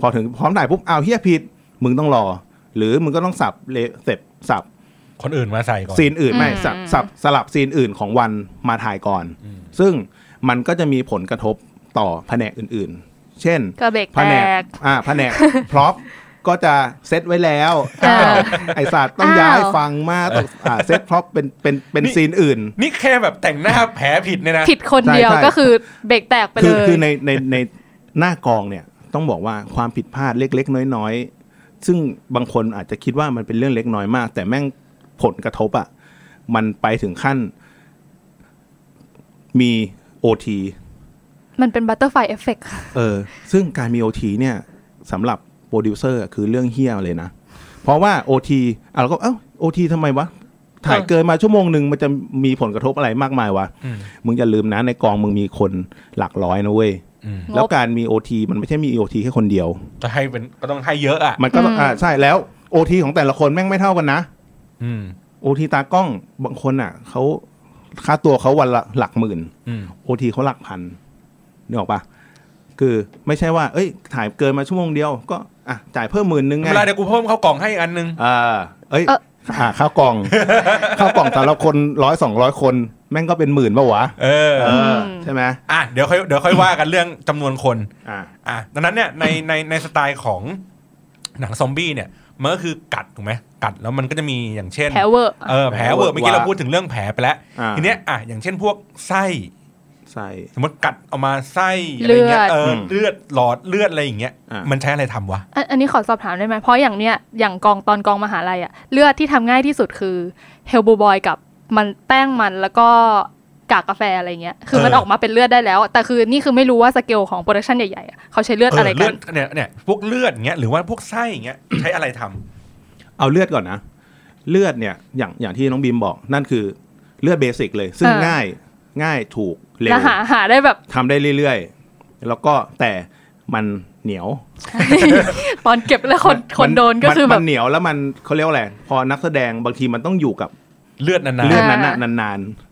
[SPEAKER 3] พอถึงพร้อมถ่ายปุ๊บอ้าวเฮียผิด มึงต้องรอ หรือมึงก็ต้องสับเลเสร็จสับ
[SPEAKER 1] คนอื่นมาใส่ก่อน
[SPEAKER 3] ซีนอื่นไม่
[SPEAKER 2] อืม
[SPEAKER 3] สับสับสลับซีนอื่นของวันมาถ่ายก่อน ซึ่งมันก็จะมีผลกระทบต่อแผนกอื่นๆ เช่น
[SPEAKER 2] กระเบก
[SPEAKER 3] แผ
[SPEAKER 2] แต
[SPEAKER 3] นก
[SPEAKER 2] ก
[SPEAKER 3] อ่าแผนกพร็อพก็จะเซตไว้แล้ว
[SPEAKER 2] อ่า
[SPEAKER 3] อ้าวไอสัตว์ต้อง
[SPEAKER 2] อ้าว
[SPEAKER 3] ย้ายฟังมาต้องอ่าเซตพร็อพเป็นเป็นเป็นซีนอื่น
[SPEAKER 1] นี่แค่แบบแต่งหน้าแผลผิดเนี่ยนะ
[SPEAKER 2] ผิดคนเดียว
[SPEAKER 3] ใช่ใช่
[SPEAKER 2] ก็คือเบรกแตกไป
[SPEAKER 3] คื
[SPEAKER 2] เล
[SPEAKER 3] อยคือในในในหน้ากองเนี่ยต้องบอกว่าความผิดพลาดเล็ก ๆ น้อยๆซึ่งบางคนอาจจะคิดว่ามันเป็นเรื่องเล็กน้อยมาก แต่แม่ง ผลกระทบอะ่ะมันไปถึงขั้นมีโอที
[SPEAKER 2] มันเป็นบัตเตอร์ไฟเอฟเฟก
[SPEAKER 3] เออ ซึ่งการมี OT เนี่ยสำหรับโปรดิวเซอร์คือเรื่องเหี้ยเลยนะ เพราะว่า OT อะเราก็เอ้า OT ทำไมวะ ถ่ายเกินมาชั่วโมงหนึ่งมันจะมีผลกระทบอะไรมากมายวะ
[SPEAKER 1] อืม
[SPEAKER 3] มึงอย่าลืมนะในกองมึงมีคนหลักร้อยนะเว้ย
[SPEAKER 1] อืม
[SPEAKER 3] แล้วการมีโอทีมันไม่ใช่มีโอทีแค่คนเดียว
[SPEAKER 1] จะให้เป็นก็ต้องให้เยอะอะ
[SPEAKER 3] มันก็ต้องอ่าใช่แล้วโอทีของแต่ละคนแม่งไม่เท่ากันนะ
[SPEAKER 1] อืม
[SPEAKER 3] โอทีตากล้องบางคนอะเขาค่าตัวเขาวันละหลักหมื่น
[SPEAKER 1] อืม
[SPEAKER 3] โอทีเขาหลักพันนึกออกปะคือไม่ใช่ว่า เอ้ย ถ่ายเกินมาชั่วโมงเดียวก็อะจ่ายเพิ่มหมื่นนึงไง
[SPEAKER 1] เวลาเดี๋ยวกูเพิ่มเข้ากล่องให้อีกอันนึง
[SPEAKER 3] อ่าเอ้ย
[SPEAKER 2] เอ่อ
[SPEAKER 3] อ่าข้าวกล่องข้าวกล่องแต่ละคนร้อยสองร้อยคน แม่งก็เป็นหมื่นป่าวะ
[SPEAKER 1] เออ
[SPEAKER 3] เออ
[SPEAKER 2] ม
[SPEAKER 3] ใช่ไหม
[SPEAKER 1] อะเดี๋ยวค่อยเดี๋ยวค่อยว่ากันเรื่องจำนวนคน
[SPEAKER 3] อ่า
[SPEAKER 1] อะดังนั้นเนี่ยในในในสไตล์ของหนังซอมบี้เนี่ย มันก็คือกัดถูกไหมกัดแล้วมันก็จะมีอย่างเช่น
[SPEAKER 2] แผลเวอร์
[SPEAKER 1] เออแผลเวอร์เมื่อกี้เราพูดถึงเรื่องแผลไปแล้ว
[SPEAKER 3] อ่า
[SPEAKER 1] ทีเนี้ยอะอย่างเช่นพวกไส้
[SPEAKER 3] ใส่
[SPEAKER 1] สมมติกัดออกมาไส้อะไรเงี้ยเออ
[SPEAKER 3] ม
[SPEAKER 1] เลือดหลอดเลือดอะไรอย่างเงี้ย
[SPEAKER 3] อ่ามั
[SPEAKER 1] มันใช้อะไรทำวะ
[SPEAKER 2] อันอันนี้ขอสอบถามได้ไหมเพราะอย่างเนี้ยอย่างกองตอนกองมหาลัยอะเลือดที่ทำง่ายที่สุดคือเฮลซ์บลูบอยกับมันแป้งมันแล้วก็ กากกาแฟอะไรเงี้ยคือมัน
[SPEAKER 1] เออ
[SPEAKER 2] ออกมาเป็นเลือดได้แล้ว แต่คือนี่คือไม่รู้ว่าสเกลของ production ใหญ่ๆอะเขาใช้เลือดอะไร
[SPEAKER 1] เลือดกันเนี่ยเนี่ยพวกเลือดอย่างเงี้ยหรือว่าพวกไส้อย่างเงี้ยใช้อะไรทำ
[SPEAKER 3] เอาเลือดก่อนนะ เลือดเนี่ยอย่างอย่างที่น้องบีมบอกนั่นคือเลือดเบสิกเลย ซึ่ง
[SPEAKER 2] เออ
[SPEAKER 3] ง่ายง่ายถูกเร็ว
[SPEAKER 2] แล้วหาหาได้แบบ
[SPEAKER 3] ทำได้เรื่อยๆ แล้วก็แต่มันเหนียว
[SPEAKER 2] ตอนเก็บแล้วคนคนโดนก็
[SPEAKER 3] มั
[SPEAKER 2] คือแบ
[SPEAKER 3] มั
[SPEAKER 2] บ
[SPEAKER 3] นเหนียวแล้วมันเขาเรียกว่าอะไรพอนักแสดงบางทีมันต้องอยู่กับ
[SPEAKER 1] เลือดนานๆ
[SPEAKER 3] เลือดนั้น
[SPEAKER 2] อ่า
[SPEAKER 3] น่ะนานๆห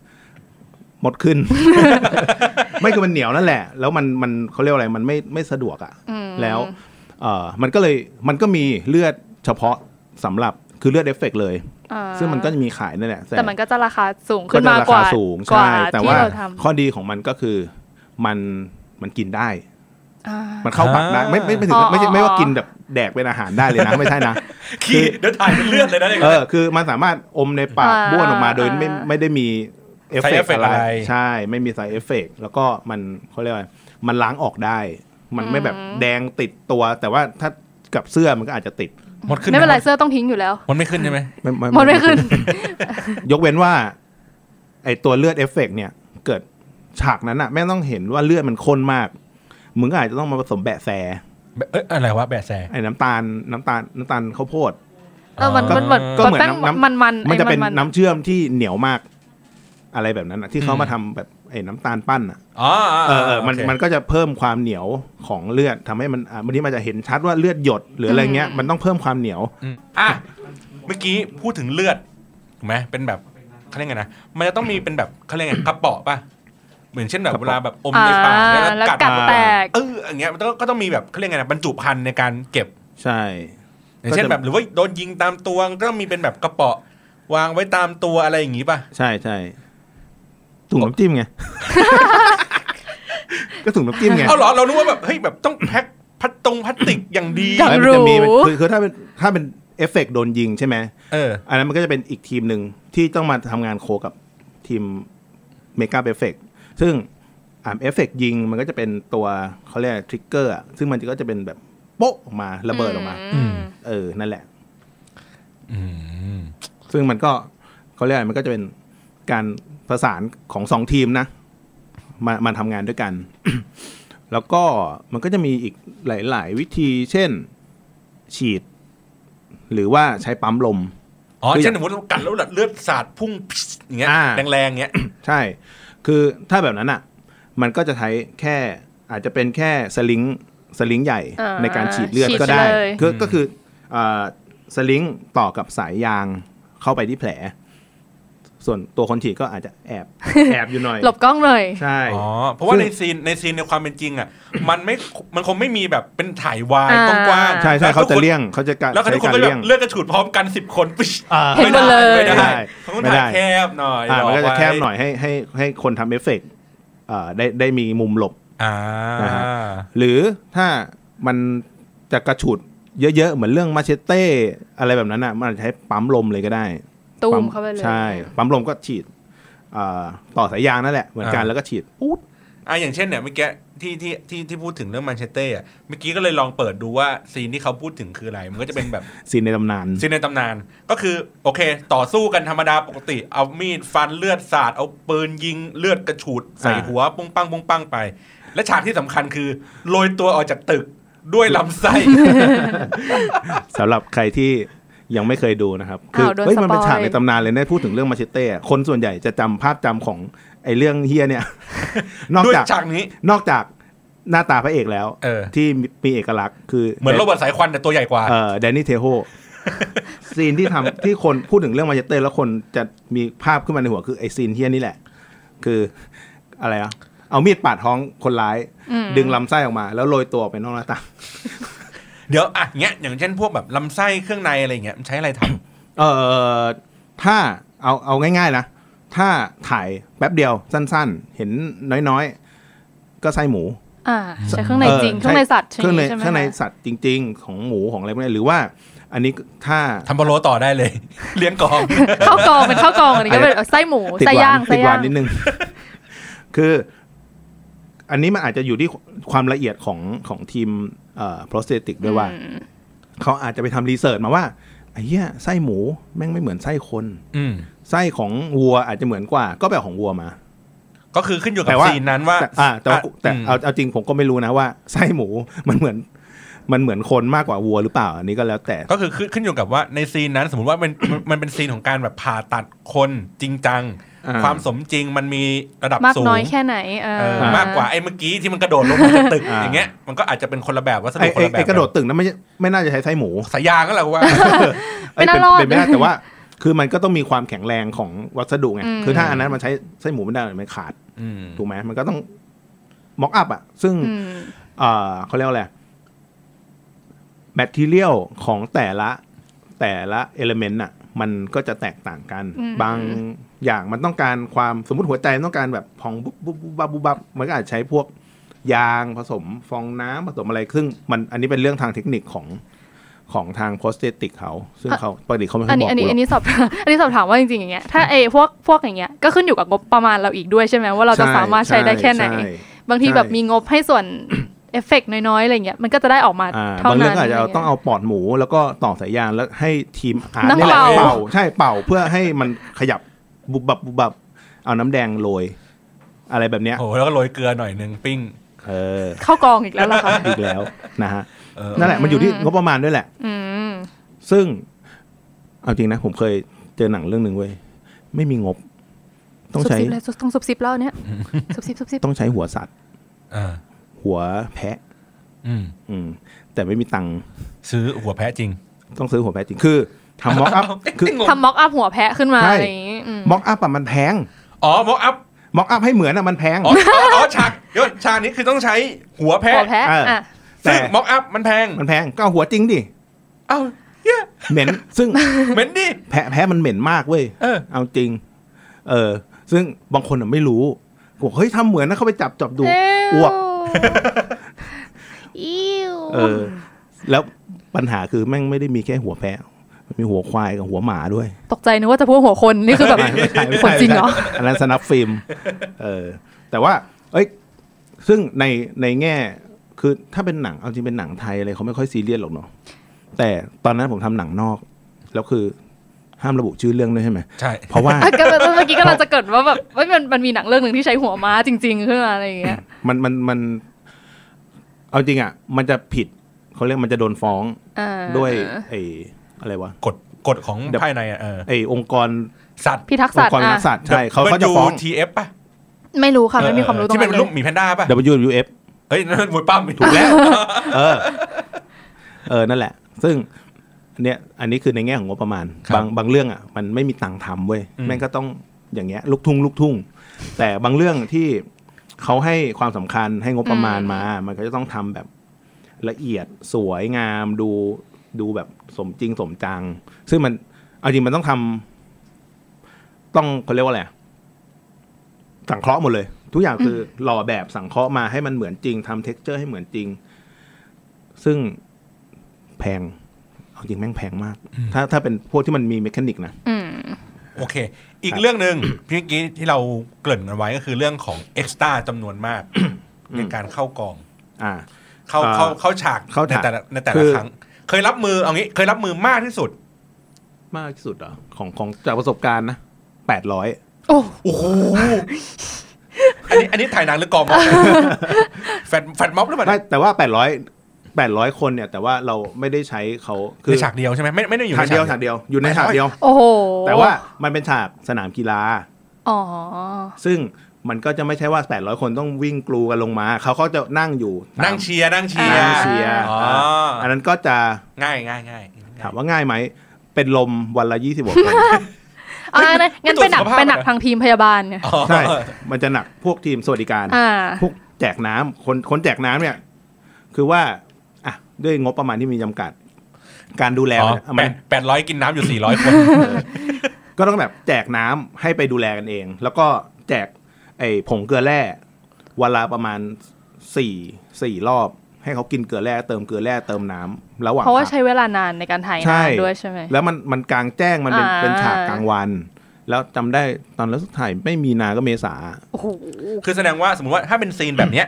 [SPEAKER 3] มดขึ้น ไม่คือมันเหนียวนั่นแหละ แล้วมันมันเขาเรียกว่าอะไรมันไม่ไม่สะดวกอะ่ะ
[SPEAKER 2] อืม
[SPEAKER 3] แล้วเออมันก็เลยมันก็มีเลือดเฉพาะสำหรับคือเลือดเอฟเฟกต์เลย
[SPEAKER 2] อ่า
[SPEAKER 3] ซึ่งมันก็จะมีขายนั่นแหละ
[SPEAKER 2] แต่มันก็จะราคาสูง
[SPEAKER 3] ก็
[SPEAKER 2] ขึ้น
[SPEAKER 3] จะ
[SPEAKER 2] มาก
[SPEAKER 3] รา
[SPEAKER 2] ก
[SPEAKER 3] คา
[SPEAKER 2] ว่า
[SPEAKER 3] สูง
[SPEAKER 2] กว่า
[SPEAKER 3] ใช่แต่
[SPEAKER 2] ที่
[SPEAKER 3] ว่า
[SPEAKER 2] เราทำ
[SPEAKER 3] ข้อดีของมันก็คือมันมันกินได้
[SPEAKER 2] อ่า
[SPEAKER 3] มันเข้าปากได้ไม่ไม่ไม่ถึง
[SPEAKER 2] อ๋อ
[SPEAKER 3] ไม่ใช่
[SPEAKER 2] อ๋อ
[SPEAKER 3] ไม่ว่า
[SPEAKER 2] อ๋อ
[SPEAKER 3] กินแบบแดกเป็นอาหารได้เลยนะไม่ใช่นะ
[SPEAKER 1] ขี้เดี๋ยวถ่ายเป็นเลือดเลยนะเนี่ย
[SPEAKER 3] เออคือมันสามารถอมในปาก
[SPEAKER 2] อ่า
[SPEAKER 3] บ้วนออกมาโดยไม่
[SPEAKER 2] อ่า
[SPEAKER 3] ไม่ได้มี
[SPEAKER 1] side effect
[SPEAKER 3] อะไร
[SPEAKER 1] อะไร
[SPEAKER 3] ใช่ ไม่มี side effect แล้วก็มันเขาเรียกว่ามันล้างออกได้ มันไม่แบบแดงติดตัว แต่ว่าถ้ากับเสื้อมันก็อาจจะติด
[SPEAKER 1] หมดขึ้น
[SPEAKER 2] ไม่เป็นไร
[SPEAKER 1] ห
[SPEAKER 2] เสื้อต้องทิ้งอยู่แล้ว
[SPEAKER 1] มันไม่ขึ้นใช่ไหม
[SPEAKER 2] มันไม่ขึ้น
[SPEAKER 3] ยกเว้นว่า ไอตัวเลือดเอฟเฟกเนี่ย เกิดฉากนั้นอะแม่งต้องเห็นว่าเลือดมันข้นมากมึงก็อาจจะต้องมาผสมแบะแซ
[SPEAKER 1] เอ้ยอะไรวะแบะแซ
[SPEAKER 3] ไอ้น้ำตาลน้ำตาลน้ำตาลข้าวโพด
[SPEAKER 2] เออมันมันเหมือน
[SPEAKER 3] ก็เหมือน
[SPEAKER 2] แป้ง
[SPEAKER 3] น้ำ
[SPEAKER 2] มันมัน
[SPEAKER 3] มันจะเป็น
[SPEAKER 2] ไอ้
[SPEAKER 3] น้ำเชื่อมที่เหนียวมาก อะไรแบบนั้นอะที่เขามาทำแบบไอ้น้ำตาลปั้นอะ
[SPEAKER 1] อ๋อ
[SPEAKER 3] เออเออมัน
[SPEAKER 1] โอเค
[SPEAKER 3] มันก็จะเพิ่มความเหนียวของเลือดทำให้มันอะวันนี้มันจะเห็นชัดว่าเลือดหยดหรืออะไรเงี้ยมันต้องเพิ่มความเหนียว
[SPEAKER 1] อืมอะเมื่อกี้พูดถึงเลือดถูกไหมเป็นแบบเขาเรียกไงนะมันจะต้องมีเป็นแบบเขาเรียกไงกระเปาะป่ะเหมือนเช่นแบบเวลาแบบอมในปาก
[SPEAKER 2] อ่า
[SPEAKER 1] แล้ว
[SPEAKER 2] แล้ว
[SPEAKER 1] กัด
[SPEAKER 2] กัดแตก
[SPEAKER 1] เอออย่างเงี้ยมันต้องก็ต้องมีแบบเขาเรียกไงนะบรรจุภัณฑ์ในการเก็บ
[SPEAKER 3] ใช่
[SPEAKER 1] อย่างเช่น
[SPEAKER 3] ก็จะ
[SPEAKER 1] แบบหรือว่าโดนยิงตามตัวก็ต้องมีเป็นแบบกระเปาะวางไว้ตามตัวอะไรอย่างงี้ป่ะ
[SPEAKER 3] ใช่ใช่ ถุงน้ำจิ้มไง ก็ถุงน้ำจิ้มไง
[SPEAKER 1] เอาเหรอเรานึกว่าแบบเฮ้ยแบบต้องแพ็คพลาสตรงพลาสติกอย่างดี
[SPEAKER 2] อยาก
[SPEAKER 3] แล้วมันจะมี
[SPEAKER 2] รู้
[SPEAKER 3] คือคือถ้าเป็นถ้าเป็นเอฟเฟกต์โดนยิงใช่ไหม
[SPEAKER 1] เออ
[SPEAKER 3] อันนั้นมันก็จะเป็นอีกทีมหนึ่งที่ต้องมาทำงาน co กับทีม make-up effect ซึ่งอ่าเอฟเฟกยิงมันก็จะเป็นตัวเขาเรียก trigger ซึ่งมันก็จะเป็นแบบโป๊ะออกมาระเบิดออกมา
[SPEAKER 2] อืม
[SPEAKER 3] เออ นั่นแหละ
[SPEAKER 1] อืม
[SPEAKER 3] ซึ่งมันก็เขาเรียกอะไรมันก็จะเป็นการ ประสานของสองทีมนะมามาทำงานด้วยกัน แล้วก็มันก็จะมีอีกหลาย ๆ วิธีเช่นฉีด หรือว่าใช้ปั๊มลม
[SPEAKER 1] อ๋อ
[SPEAKER 3] คือ
[SPEAKER 1] เช่นสมมติเรากัดแล้วเลือดสาดพุ่งอย่างเงี้ย
[SPEAKER 3] อ่า
[SPEAKER 1] แรงๆเงี้ย
[SPEAKER 3] ใช่ คือถ้าแบบนั้นอะ มันก็จะใช้แค่อาจจะเป็นแค่สลิงสลิงใหญ่
[SPEAKER 2] อ่า
[SPEAKER 3] ในการฉีดเลือด
[SPEAKER 2] ฉีด
[SPEAKER 3] ก็ได้
[SPEAKER 2] เลย
[SPEAKER 3] ก็
[SPEAKER 1] อืม
[SPEAKER 3] ก็คืออ่าสลิงต่อกับสายยางเข้าไปที่แผล ส่วนตัวคนฉีดก็อาจจะแอบแอบอยู่หน่อย
[SPEAKER 2] หลบกล้องหน่อย
[SPEAKER 3] ใช่
[SPEAKER 1] อ๋อเพราะว่า
[SPEAKER 3] ซึ่ง
[SPEAKER 1] ในซีนในซีนในความเป็นจริงอะมันไม่มันคงไม่มีแบบเป็นถ่ายวาย
[SPEAKER 2] อ่า
[SPEAKER 1] กว้างๆ
[SPEAKER 3] ใช่ใช่
[SPEAKER 1] แล้ว
[SPEAKER 3] เขา
[SPEAKER 1] ทุก
[SPEAKER 3] จะ
[SPEAKER 1] คน
[SPEAKER 3] เลี่ยงเขาจะการ
[SPEAKER 1] แล้วทุ
[SPEAKER 3] ใช้
[SPEAKER 1] กคน
[SPEAKER 3] การ
[SPEAKER 1] ก็แบ
[SPEAKER 3] เลี่ยง
[SPEAKER 1] บเลือดกระฉูดพร้อมกันสิบคนปิ๊ช
[SPEAKER 3] อ่า
[SPEAKER 2] เห็นหมดเลย
[SPEAKER 1] ไม่ได้
[SPEAKER 3] ไม่ได้
[SPEAKER 1] เขาต้อง
[SPEAKER 3] ไม่ได้
[SPEAKER 1] ถ่ายแคบหน่อย
[SPEAKER 3] อ่ามันก็จะ
[SPEAKER 1] รไว้
[SPEAKER 3] แคบหน่อยให้ให้ให้คนทำเอฟเฟกต์อ่าได้ได้มีมุมหลบ
[SPEAKER 1] อ่า
[SPEAKER 3] นะฮะหรือถ้ามันจะกระฉุดเยอะๆ เหมือนเรื่องมาเชเต้อะไรแบบนั้นอะ มันอาจจะใช้ปั๊มลมเลยก็ได้
[SPEAKER 2] ตู
[SPEAKER 3] ปั๊
[SPEAKER 2] มเข้าไปเลย
[SPEAKER 3] ใช่ปั๊มลมก็ฉีดอ่าต่อสายยางนั่นแหละเหมือนกันแล้วก็ฉีดปุ๊ด
[SPEAKER 1] อ่าอย่างเช่นเนี่ยเมื่อกี้ที่ที่ที่ที่พูดถึงเรื่องมันเชเต้อะเมื่อกี้ก็เลยลองเปิดดูว่าซีนที่เขาพูดถึงคืออะไร มันก็จะเป็นแบบ
[SPEAKER 3] ซีนในตำนาน
[SPEAKER 1] ซีนในตำนาน ก็คือโอเค ต่อสู้กันธรรมดาปกติ เอามีดฟันเลือดสาดเอาปืนยิงเลือดกระฉูดใส่
[SPEAKER 3] อ่า
[SPEAKER 1] หัวปุ้งปังปุ้งปังไป และฉากที่สำคัญคือโรยตัวออกจากตึกด้วยลำไส้
[SPEAKER 3] สำหรับใครที่ ยังไม่เคยดูนะครับ คื
[SPEAKER 2] อ้าวโดน
[SPEAKER 3] เฮ้ยมันเป็น
[SPEAKER 2] spoil
[SPEAKER 3] ฉากในตำนานเลยนะพูดถึงเรื่องมาเชเต้อะคนส่วนใหญ่จะจำภาพจำของไอ้เรื่องเฮียเนี่ย นอก
[SPEAKER 1] ด้วย
[SPEAKER 3] จาก
[SPEAKER 1] ฉากนี้
[SPEAKER 3] นอกจากหน้าตาพระเอกแล้ว
[SPEAKER 1] เออ
[SPEAKER 3] ที่มีมีเอกลักษณ์คือ
[SPEAKER 1] เหมือนโรเบิร์ตสายควันแต่ตัวใหญ่กว่า
[SPEAKER 3] เอ่อแดนนี่เทรโฮ scene ที่ทำที่คนพูดถึงเรื่องมาเชเต้แล้วคนจะมีภาพขึ้นมาในหัวคือไอ้ scene เฮียนี่แหละ คืออะไรอะเอามีดปาดท้องคนร้าย
[SPEAKER 2] อืม
[SPEAKER 3] ดึงลำไส้ออกมา แล้วโรยตัวไปนอกหน้าต่าง
[SPEAKER 1] เดี๋ยวอะเงี้ยอย่างเช่นพวกแบบลำไส้เครื่องในอะไรเงี้ยมันใช้อะไรทำ
[SPEAKER 3] เอ่อถ้าเอาเอาง่ายๆนะถ้าถ่ายแป๊บเดียวสั้นๆ เห็นน้อยๆ ก็ไส้หมู
[SPEAKER 2] อ่าใช้เครื่องในจริง
[SPEAKER 3] เออ
[SPEAKER 2] เครื่องในสัตว์
[SPEAKER 3] เครื่องใน
[SPEAKER 2] ใช่ไหม
[SPEAKER 3] เครื่องใน
[SPEAKER 2] คะ
[SPEAKER 3] สัตว์จริง ๆ ของหมูของอะไรพวกนี้หรือว่า อันนี้ถ้า
[SPEAKER 1] ทำพะโล้ต่อได้เลย เลี้ยงกอง
[SPEAKER 2] ข้าวกองเป็นข้าวกองอันนี้ก็เป็นไส้หมู
[SPEAKER 3] ติด
[SPEAKER 2] ไส้
[SPEAKER 3] หวา
[SPEAKER 2] ย่านง
[SPEAKER 3] ติ
[SPEAKER 2] ไส้
[SPEAKER 3] ดหวา
[SPEAKER 2] ย่านง
[SPEAKER 3] นิดนึงคือ อันนี้มันอาจจะอยู่ที่ความละเอียดของของทีมเอ่อ prosthetic ด้วยว่า
[SPEAKER 2] อืม
[SPEAKER 3] เขาอาจจะไปทำรีเสิร์ชมาว่าไอ้เหี้ยไส้หมูแม่งไม่เหมือนไส้คน
[SPEAKER 1] อืม
[SPEAKER 3] ไส้ของวัวอาจจะเหมือนกว่า ก็แบบของวัวมา
[SPEAKER 1] ก็คือขึ้นอยู่กับ
[SPEAKER 3] แต่ว่า
[SPEAKER 1] ซีนนั้นว่า
[SPEAKER 3] แต่อ่าแต่ว่า
[SPEAKER 1] อะ
[SPEAKER 3] แต่
[SPEAKER 1] อืม
[SPEAKER 3] เอาเอาจริงผมก็ไม่รู้นะว่าไส้หมูมันเหมือนมันเหมือนคนมากกว่าวัวหรือเปล่า อันนี้ก็แล้วแต่
[SPEAKER 1] ก็คือขึ้นขึ้นอยู่กับว่าในซีนนั้น สมมติว่ามันมันมันเป็นซีนของการแบบผ่าตัดคนจริงจัง
[SPEAKER 3] อ่า
[SPEAKER 1] ความสมจริงมันมีระดับ
[SPEAKER 2] มาก
[SPEAKER 1] สูง
[SPEAKER 2] น้อยแค่ไหนเออ
[SPEAKER 1] เออ
[SPEAKER 3] อ่าม
[SPEAKER 1] มากกว่าไอ้เมื่อกี้ที่มันกระโดดลงมาจากตึก
[SPEAKER 3] อ่า
[SPEAKER 1] อย่างเงี้ยมันก็อาจจะเป็นคนละแบบวัสดุ
[SPEAKER 3] ไอ้
[SPEAKER 1] คน
[SPEAKER 3] ไอ้
[SPEAKER 1] ละแบบ
[SPEAKER 3] ไอ้กระโดดตึกนั้นไม่ใช่ไม่น่าจะใช้ไส้หมู
[SPEAKER 1] สายยางก็แหละว่า
[SPEAKER 3] เอ้ย
[SPEAKER 2] ไม่น่า
[SPEAKER 3] เป็น
[SPEAKER 2] รอด
[SPEAKER 3] เป็นไม่ได้แต่ว่าคือมันก็ต้องมีความแข็งแรงของวัสดุไง
[SPEAKER 2] อืม
[SPEAKER 3] คือถ้าอันนั้นมันใช้ไส้หมูไม่ได้มันขาด
[SPEAKER 1] อืม
[SPEAKER 3] ถูกไหมมันก็ต้องmock-up อะ ซึ่ง
[SPEAKER 2] อืม
[SPEAKER 3] เอ่อเขาเรียกว่าอะไร material ของแต่ละแต่ละ element อะ มันก็จะแตกต่างกัน
[SPEAKER 2] อืม
[SPEAKER 3] บาง อย่างมันต้องการความสมมติหัวใจต้องการแบบพองบุ๊บบุ๊บบุ๊บบับบุ๊บบับมันก็อาจจะใช้พวกยางผสมฟองน้ำผสมอะไรซึ่งมันอันนี้เป็นเรื่องทางเทคนิคของของทาง prosthetic เขาซึ่งเขาปกติเขาไม่ค่
[SPEAKER 2] อั
[SPEAKER 3] อนยบ
[SPEAKER 2] นี้
[SPEAKER 3] อก
[SPEAKER 2] อันนี้
[SPEAKER 3] กูหร
[SPEAKER 2] อั
[SPEAKER 3] อนก
[SPEAKER 2] นี้สอบอันนี้สอบถามว่าจริงๆอย่างเงี้ยถ้าเอพวกพวกอย่างเงี้ยก็ขึ้นอยู่กับงบประมาณเราอีกด้วยใช่ไหมว่าเราจะสามารถใช้ได้แค่ไหน
[SPEAKER 3] ใช่
[SPEAKER 2] บางที
[SPEAKER 3] ใช่
[SPEAKER 2] แบบมีงบให้ส่วนเอฟเฟกต์น้อยๆอะไรเงี้ยมันก็จะได้ออกมา
[SPEAKER 3] อ่า
[SPEAKER 2] เท่า
[SPEAKER 3] บาง
[SPEAKER 2] นั้
[SPEAKER 3] เรื่อนงก็อาจจะเอาะ
[SPEAKER 2] ไรงี้ย
[SPEAKER 3] ต้องเอาปอดหมู แล้วก็ต่อสายยางแล้วให้ทีม art
[SPEAKER 2] น้ำ
[SPEAKER 3] นี่แหละ
[SPEAKER 2] เป่า
[SPEAKER 3] เป่าใช่เป่าเพื่อให้มันขยับ บุบบับบุบบับเอาน้ำแดงโรยอะไรแบบเนี้ย
[SPEAKER 1] โอ้โหแล้วก็โรยเกลือหน่อยหนึ่งปิ้ง
[SPEAKER 3] เออ
[SPEAKER 2] เข้ากองอีกแล้วล่ะค่ะ
[SPEAKER 3] อีกแล้วนะฮะ
[SPEAKER 1] เออ
[SPEAKER 3] นั่นแหละมันอยู่ที่งบประมาณด้วยแหละ
[SPEAKER 2] อืม
[SPEAKER 3] ซึ่งเอาจริงนะ ผมเคยเจอหนังเรื่องหนึ่งเว้ยไม่มีงบ ต้อง
[SPEAKER 2] ซุบ
[SPEAKER 3] ใช้
[SPEAKER 2] ซิบเลยต้องซุบซิบแล้วเนี้ยซุบซิบซุบซิบ
[SPEAKER 3] ต้องใช้หัวสัตว์
[SPEAKER 1] อ่า
[SPEAKER 3] หัวแพะ
[SPEAKER 1] อืม
[SPEAKER 3] อืม แต่ไม่มีตังค์
[SPEAKER 1] ซื้อหัวแพะจริง
[SPEAKER 3] ต้องซื้อหัวแพะจริงคือ ทำ mock-up คือ
[SPEAKER 1] งง
[SPEAKER 2] ทำ mock-up หัวแพะขึ้นมา
[SPEAKER 3] ใช่
[SPEAKER 2] อะไรอย่างงี้อืม
[SPEAKER 3] ม็อกอัพอะมันแพง
[SPEAKER 1] อ๋อ
[SPEAKER 3] mock-up mock-up ให้เหมือนอะมันแพง
[SPEAKER 1] อ๋ออ๋ออ๋อฉากเดี๋ยวฉากนี้คือต้องใช้หัวแพะ
[SPEAKER 2] หัวแพะ
[SPEAKER 3] เอออ่
[SPEAKER 2] อะ
[SPEAKER 1] ซึ่ง
[SPEAKER 3] แต่
[SPEAKER 1] mock-up มันแพง
[SPEAKER 3] มันแพงก็เอาหัวจริงดิ
[SPEAKER 1] เอ้าเหี้ย
[SPEAKER 3] เหม็นซึ่ง
[SPEAKER 1] เหม็นดิ
[SPEAKER 3] แพะแพะมันเหม็นมากเว้ย
[SPEAKER 1] เออ
[SPEAKER 3] เอาจริง เออ ซึ่งบางคนอะไม่รู้บอกเฮ้ยทำเหมือนนะเขาไปจับจับดูอ้วก
[SPEAKER 2] อิ้ว
[SPEAKER 3] เออ แล้วปัญหาคือแม่งไม่ได้มีแค่หัวแพะ มันมีหัวควายกับหัวหมาด้วย
[SPEAKER 2] ตกใจนึกว่าจะพูดหัวคนนี่คือแบบ
[SPEAKER 3] ไม่ไม่ใช่ไม่
[SPEAKER 2] คน
[SPEAKER 3] ใช่
[SPEAKER 2] จริงเหรอ
[SPEAKER 3] อันนั้นสนับฟิล์มเออแต่ว่า เอ้ย ซึ่งในในแง่ คือถ้าเป็นหนังเอาจริงเป็นหนังไทยอะไรเขาไม่ค่อยซีเรียสหรอกเนาะแต่ตอนนั้นผมทำหนังนอก แล้วคือห้ามระบุชื่อเรื่องด้วยใช่ไหม
[SPEAKER 1] ใช่
[SPEAKER 3] เพราะว่า
[SPEAKER 2] อะก็เมื่อกี้ก็เราจะเกิดว่าแบบว่ามันมันมีหนังเรื่องหนึ่งที่ใช้หัวม้าจริง ๆ ขึ้นมาอะไรอย่างเงี้ย
[SPEAKER 3] มันมันมัน เอาจริงอะ มันจะผิดเขาเรียกมันจะโดนฟ้อง
[SPEAKER 2] อ่า
[SPEAKER 3] ด้วยไอ้ อะไรวะ
[SPEAKER 1] กฎกฎของ
[SPEAKER 3] เดี๋ยว
[SPEAKER 1] ภายในอะเออ
[SPEAKER 3] ไอ้องค์กร
[SPEAKER 1] สัตว์
[SPEAKER 2] พิทักษ์
[SPEAKER 3] อ
[SPEAKER 2] สั
[SPEAKER 3] ง
[SPEAKER 2] ต
[SPEAKER 3] ค์กร
[SPEAKER 2] ว์
[SPEAKER 3] นั
[SPEAKER 2] อะ
[SPEAKER 3] กสัตว์ใช่เขาเขาจะฟ้อง
[SPEAKER 1] WTF ป่ะ
[SPEAKER 2] ไม่รู้ค่ะไม่มีความรู้ตรง
[SPEAKER 1] ที่
[SPEAKER 2] นั้
[SPEAKER 1] เป็น
[SPEAKER 2] น
[SPEAKER 1] รูป
[SPEAKER 2] เลย
[SPEAKER 1] หมีแพนด้าป่ะ
[SPEAKER 3] WUF
[SPEAKER 1] เฮ้ยนั่นมวยปั้ม
[SPEAKER 3] ถูกแล้วเออ เออนั่นแหละ ซึ่งเนี่ยอันนี้คือในแง่ของงบประมาณ
[SPEAKER 1] ครับ
[SPEAKER 3] บางบางเรื่องอะมันไม่มีตังค์ทำเว้ย
[SPEAKER 1] อืม
[SPEAKER 3] แม่งก็ต้องอย่างเงี้ยลูกทุ่งลูกทุ่ง แต่บางเรื่องที่เขาให้ความสำคัญให้งบประมาณมา มันก็จะต้องทำแบบละเอียดสวยงามดู ดูแบบสมจริงสมจัง ซึ่งมันเอาจริงมันต้องทำต้องเขาเรียกว่าอะไรอะสังเคราะห์หมดเลย ทุกอย่างคือหล่อแบบสังเคราะห์มาให้มันเหมือนจริงทำ texture ให้เหมือนจริง ซึ่งแพงเอาจริงแม่งแพงมาก ถ้าถ้าเป็นพวกที่มันมี mechanic นะ
[SPEAKER 2] อืม
[SPEAKER 1] โอเค อีกเรื่องหนึ่งพี่เมื่อกี้ที่เราเกริ่นกันไว้ก็คือเรื่องของ extra จำนวนมากในการเข้ากอง
[SPEAKER 3] อ่า
[SPEAKER 1] เข้า
[SPEAKER 3] อ่า
[SPEAKER 1] เข้าเข้าฉาก
[SPEAKER 3] เข้า
[SPEAKER 1] ใน
[SPEAKER 3] ฉาก
[SPEAKER 1] แต่ละในแต่
[SPEAKER 3] คื
[SPEAKER 1] ละ
[SPEAKER 3] อ
[SPEAKER 1] ครั้ง เคยรับมือเอางี้ เคยรับมือมากที่สุด
[SPEAKER 3] มากที่สุดเหรอของของจากประสบการณ์นะแปดร้อย
[SPEAKER 2] โอ้
[SPEAKER 1] โอ้โหอันนี้อันนี้ถ่ายหนังหรือกองม็อบแฟดแฟดม็อบหรือเปล่า
[SPEAKER 3] ไม่แต่ว่าแปดร้อยแปดร้อยคนเนี่ยแต่ว่าเราไม่ได้ใช้เขา
[SPEAKER 1] ในฉากเดียวใช่ไหมไม่ไม่ได้อยู่
[SPEAKER 3] ฉาก
[SPEAKER 1] ใน
[SPEAKER 3] เดียวฉากเดียวอยู่ในฉากเดียว
[SPEAKER 2] โอ้โห
[SPEAKER 3] แต่ว่ามันเป็นฉากสนามกีฬา
[SPEAKER 2] อ๋อ
[SPEAKER 3] ซึ่ง มันก็จะไม่ใช่ว่า 800 คนต้องวิ่งกลูกันลงมา เขาก็จะนั่งอยู่ตาม
[SPEAKER 1] นั่งเชียร์นั่งเชียร์
[SPEAKER 3] นั่งเชียร์
[SPEAKER 1] อ๋อ
[SPEAKER 3] อันนั้นก็จะ
[SPEAKER 1] ง่ายง่ายง่าย
[SPEAKER 3] ถามว่าง่ายไหม เป็นลมวันละยี่สิบกคน
[SPEAKER 2] อ่างั้นงั้นเป็นหนัก
[SPEAKER 1] ตรวจสุขภาพ
[SPEAKER 2] เป็นหนัก
[SPEAKER 1] เหรอ
[SPEAKER 2] ทางทีมพยาบาลเนี่ย
[SPEAKER 1] อ๋อ
[SPEAKER 3] ใช่ มันจะหนักพวกทีมสวัสดิการ
[SPEAKER 2] อ่า
[SPEAKER 3] พวกแจกน้ำคนคนแจกน้ำเนี่ย คือว่าอะด้วยงบประมาณที่มีจำกัด การดูแล
[SPEAKER 1] อ๋อ
[SPEAKER 3] มัน
[SPEAKER 1] แปดแปดร้อยกินน้ำอยู่สี่ร้อยคน
[SPEAKER 3] ก็ต้องแบบแจกน้ำให้ไปดูแลกันเอง แล้วก็แจก ไอ้ผงเกลือแร่วันละประมาณสี่สี่รอบ ให้เขากินเกลือแร่เติมเกลือแร่เติมน้ำระหว่าง
[SPEAKER 2] เพราะว่า
[SPEAKER 3] พัก
[SPEAKER 2] ใช้เวลานานในการถ่าย
[SPEAKER 3] ใช่
[SPEAKER 2] งานด้วยใช่ไหม
[SPEAKER 3] แล้วมันมันกลางแจ้งมันเป็น
[SPEAKER 2] อ่า
[SPEAKER 3] เป็นฉากกลางวัน แล้วจำได้ตอนแล้วถ่ายไม่มีนาก็เมษา
[SPEAKER 2] โอ้โห
[SPEAKER 1] คือแสดงว่าสมมติว่าถ้าเป็นซีนแบบเนี้ย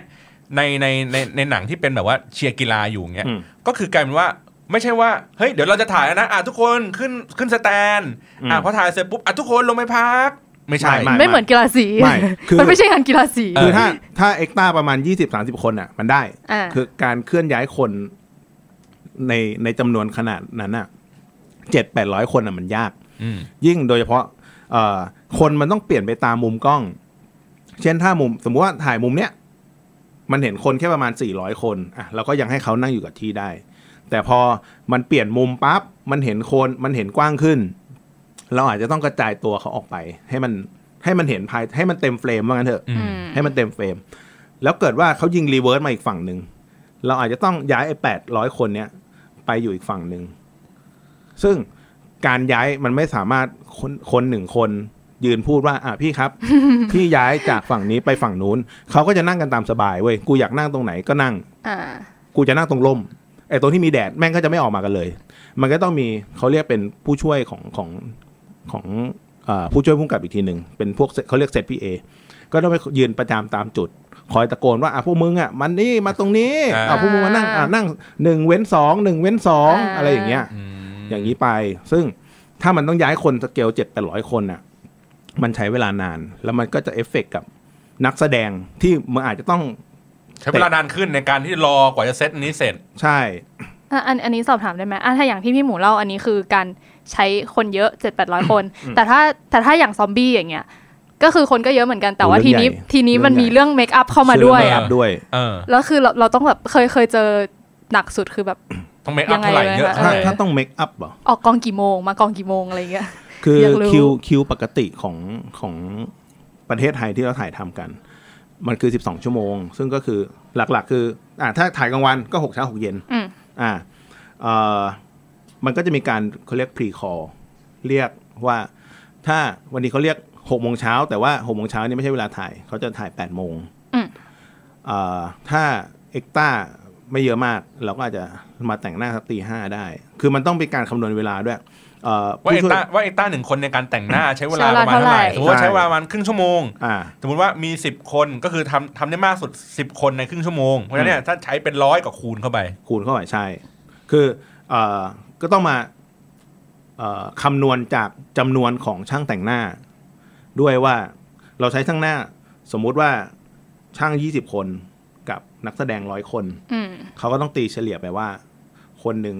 [SPEAKER 1] ในในในในหนังที่เป็นแบบว่าเชียร์กีฬาอยู่เงี้ย
[SPEAKER 3] อืม
[SPEAKER 1] ก็คือกลายเป็นว่าไม่ใช่ว่าเฮ้ยเดี๋ยวเราจะถ่ายแล้วนะอะทุกคนขึ้นขึ้นสแตน
[SPEAKER 3] อืม
[SPEAKER 1] อะพอถ่ายเสร็จปุ๊บอะทุกคนลงไปพัก ไม่ใช่
[SPEAKER 3] ไม่
[SPEAKER 2] ไม่เหมือนกีฬาสี
[SPEAKER 3] ไม่คือ
[SPEAKER 2] มันไม่ใช่งานกีฬาสี
[SPEAKER 3] คือถ้าถ้าเอ็กต้าประมาณยี่สิบสาสิบคนอะ มันได้
[SPEAKER 2] อ่า
[SPEAKER 3] คือการเคลื่อนย้ายคนในในจำนวนขนาดนั้นอะเจ็ดแปดร้อยคนอะมันยาก
[SPEAKER 1] อืม
[SPEAKER 3] ยิ่งโดยเฉพาะเอ่อคนมันต้องเปลี่ยนไปตามมุมกล้อง เช่นถ้ามุมสมมติว่าถ่ายมุมเนี้ยมันเห็นคนแค่ประมาณ 400 คนอะเราก็ยังให้เขานั่งอยู่กับที่ได้ แต่พอมันเปลี่ยนมุมปั๊บมันเห็นคนมันเห็นกว้างขึ้น เราอาจจะต้องกระจายตัวเขาออกไป ให้มันให้มันเห็นภายให้มันเต็ม frame ว่างั้นเถอะ
[SPEAKER 1] อืม
[SPEAKER 2] อืม
[SPEAKER 3] ให้มันเต็ม frame แล้วเกิดว่าเขายิง reverse มาอีกฝั่งหนึ่งเราอาจจะต้องย้ายไอ้แปดร้อยคนเนี้ยไปอยู่อีกฝั่งหนึ่งซึ่งการย้ายมันไม่สามารถคนคนหนึ่งคนยืนพูดว่าอะพี่ครับ พี่ย้ายจากฝั่งนี้ไปฝั่งนู้นเขาก็จะนั่งกันตามสบายเว้ยกูอยากนั่งตรงไหนก็นั่ง
[SPEAKER 2] อ่า
[SPEAKER 3] กูจะนั่งตรงร่มไอ้ตรงที่มีแดดแม่งก็จะไม่ออกมากันเลย มันก็ต้องมีเขาเรียกเป็นผู้ช่วยของของ ของเอ่อผู้ช่วยผู้กำกับอีกทีหนึ่งเป็นพวกเขาเรียก set PA ก็ต้องไปยืนประจำตามจุด คอยตะโกนว่าอะพวกมึงอะมันนี่มาตรงนี้
[SPEAKER 1] อ่า
[SPEAKER 3] อะพวกมึงมานั่งอะนั่งหนึ่งเว้นสองหนึ่งเว้นสอง
[SPEAKER 2] อ่า
[SPEAKER 3] อะไรอย่างเงี้ย
[SPEAKER 1] อืม
[SPEAKER 3] อย่างนี้ไป ซึ่งถ้ามันต้องย้ายคนสเกลเจ็ดแปดร้อยคนอะ มันใช้เวลานาน แล้วมันก็จะเอฟเฟกต์กับนักแสดงที่มันอาจจะต้อง
[SPEAKER 1] ใช้เวลานานขึ้นในการที่รอกว่าจะเซตอันนี้เสร็จ
[SPEAKER 3] ใช่
[SPEAKER 2] อะอันอันนี้สอบถามได้ไหมอะถ้าอย่างที่พี่หมูเล่าอันนี้คือการใช้คนเยอะเจ็ดแปดร้อยคน แต่ถ้าแต่ถ้าอย่างซอมบี้อย่างเงี้ยก็คือคนก็เยอะเหมือนกันแต่ว่า
[SPEAKER 3] เรื่
[SPEAKER 2] ที
[SPEAKER 3] อง
[SPEAKER 2] นี้
[SPEAKER 3] ใหญ่
[SPEAKER 2] ทีนี้มัน
[SPEAKER 3] เรื่องใหญ่
[SPEAKER 2] มีเรื่อง make up เข้ามาด้วย
[SPEAKER 3] ซื้
[SPEAKER 2] อะ
[SPEAKER 3] เมคอัพด้วย
[SPEAKER 1] เออ
[SPEAKER 2] แล้วคือเราเราต้องแบบเคยเคยเจอหนักสุดคือแบบ
[SPEAKER 1] ต้อง make up เท่าไหร่
[SPEAKER 2] ยังไง
[SPEAKER 1] เยอะ
[SPEAKER 2] ไหมคะ
[SPEAKER 1] เท่า
[SPEAKER 3] ถ้า
[SPEAKER 1] ไหร่
[SPEAKER 3] ถ้าต้อง make up เหรอ
[SPEAKER 2] ออกกองกี่โมงมากองกี่โมงอะไรเงี้ย
[SPEAKER 3] คือ
[SPEAKER 2] อยากรู้
[SPEAKER 3] คิวคิวปกติของของประเทศไทยที่เราถ่ายทำกัน มันคือ 12 ชั่วโมง ซึ่งก็คือหลักๆ คืออ่าถ้าถ่ายกลางวันก็6เช้า6เย็น
[SPEAKER 2] อืม
[SPEAKER 3] อ่าเอ่อมันก็จะมีการเขาเรียก pre call เรียกว่าถ้าวันนี้เขาเรียก6โมงเช้าแต่ว่า6โมงเช้านี่ไม่ใช่เวลาถ่าย เขาจะถ่าย8โมง
[SPEAKER 2] อืม
[SPEAKER 3] เอ่อถ้าเอ็กต้าไม่เยอะมาก เราก็อาจจะมาแต่งหน้าสักตีห้าได้ คือมันต้องเป็นการคำนวณเวลาด้วยเอ่อ
[SPEAKER 1] ว่า
[SPEAKER 3] ผู้
[SPEAKER 1] เอ็ก
[SPEAKER 3] ช่วย
[SPEAKER 1] ต้าว่าเอ็กต้าหนึ่งคนในการแต่งหน้าใช้เวลา
[SPEAKER 2] ใช้เว
[SPEAKER 1] ป
[SPEAKER 2] ลา
[SPEAKER 1] ระมาณเท่าไหร่
[SPEAKER 2] เท่าไหร่
[SPEAKER 1] สมมติว่า
[SPEAKER 3] ใช่
[SPEAKER 1] ใช้เวลาประมาณครึ่งชั่วโมง
[SPEAKER 3] อ่า
[SPEAKER 1] สมมติว่ามีสิบคนก็คือทำทำได้มากสุดสิบคนในครึ่งชั่วโมงเพราะฉะนั้นเนี่ยถ้าใช้เป็นร้อยก็คูณเข้าไป
[SPEAKER 3] คูณเข้าไปใช่ คือเอ่อก็ต้องมาเอ่อคำนวณจากจำนวนของช่างแต่งหน้า ด้วยว่าเราใช้ช่างหน้า สมมุติว่าช่าง 20 คนกับนักแสดงร้อยคน
[SPEAKER 2] อืม
[SPEAKER 3] เขาก็ต้องตีเฉลี่ยไปว่า คนหนึ่ง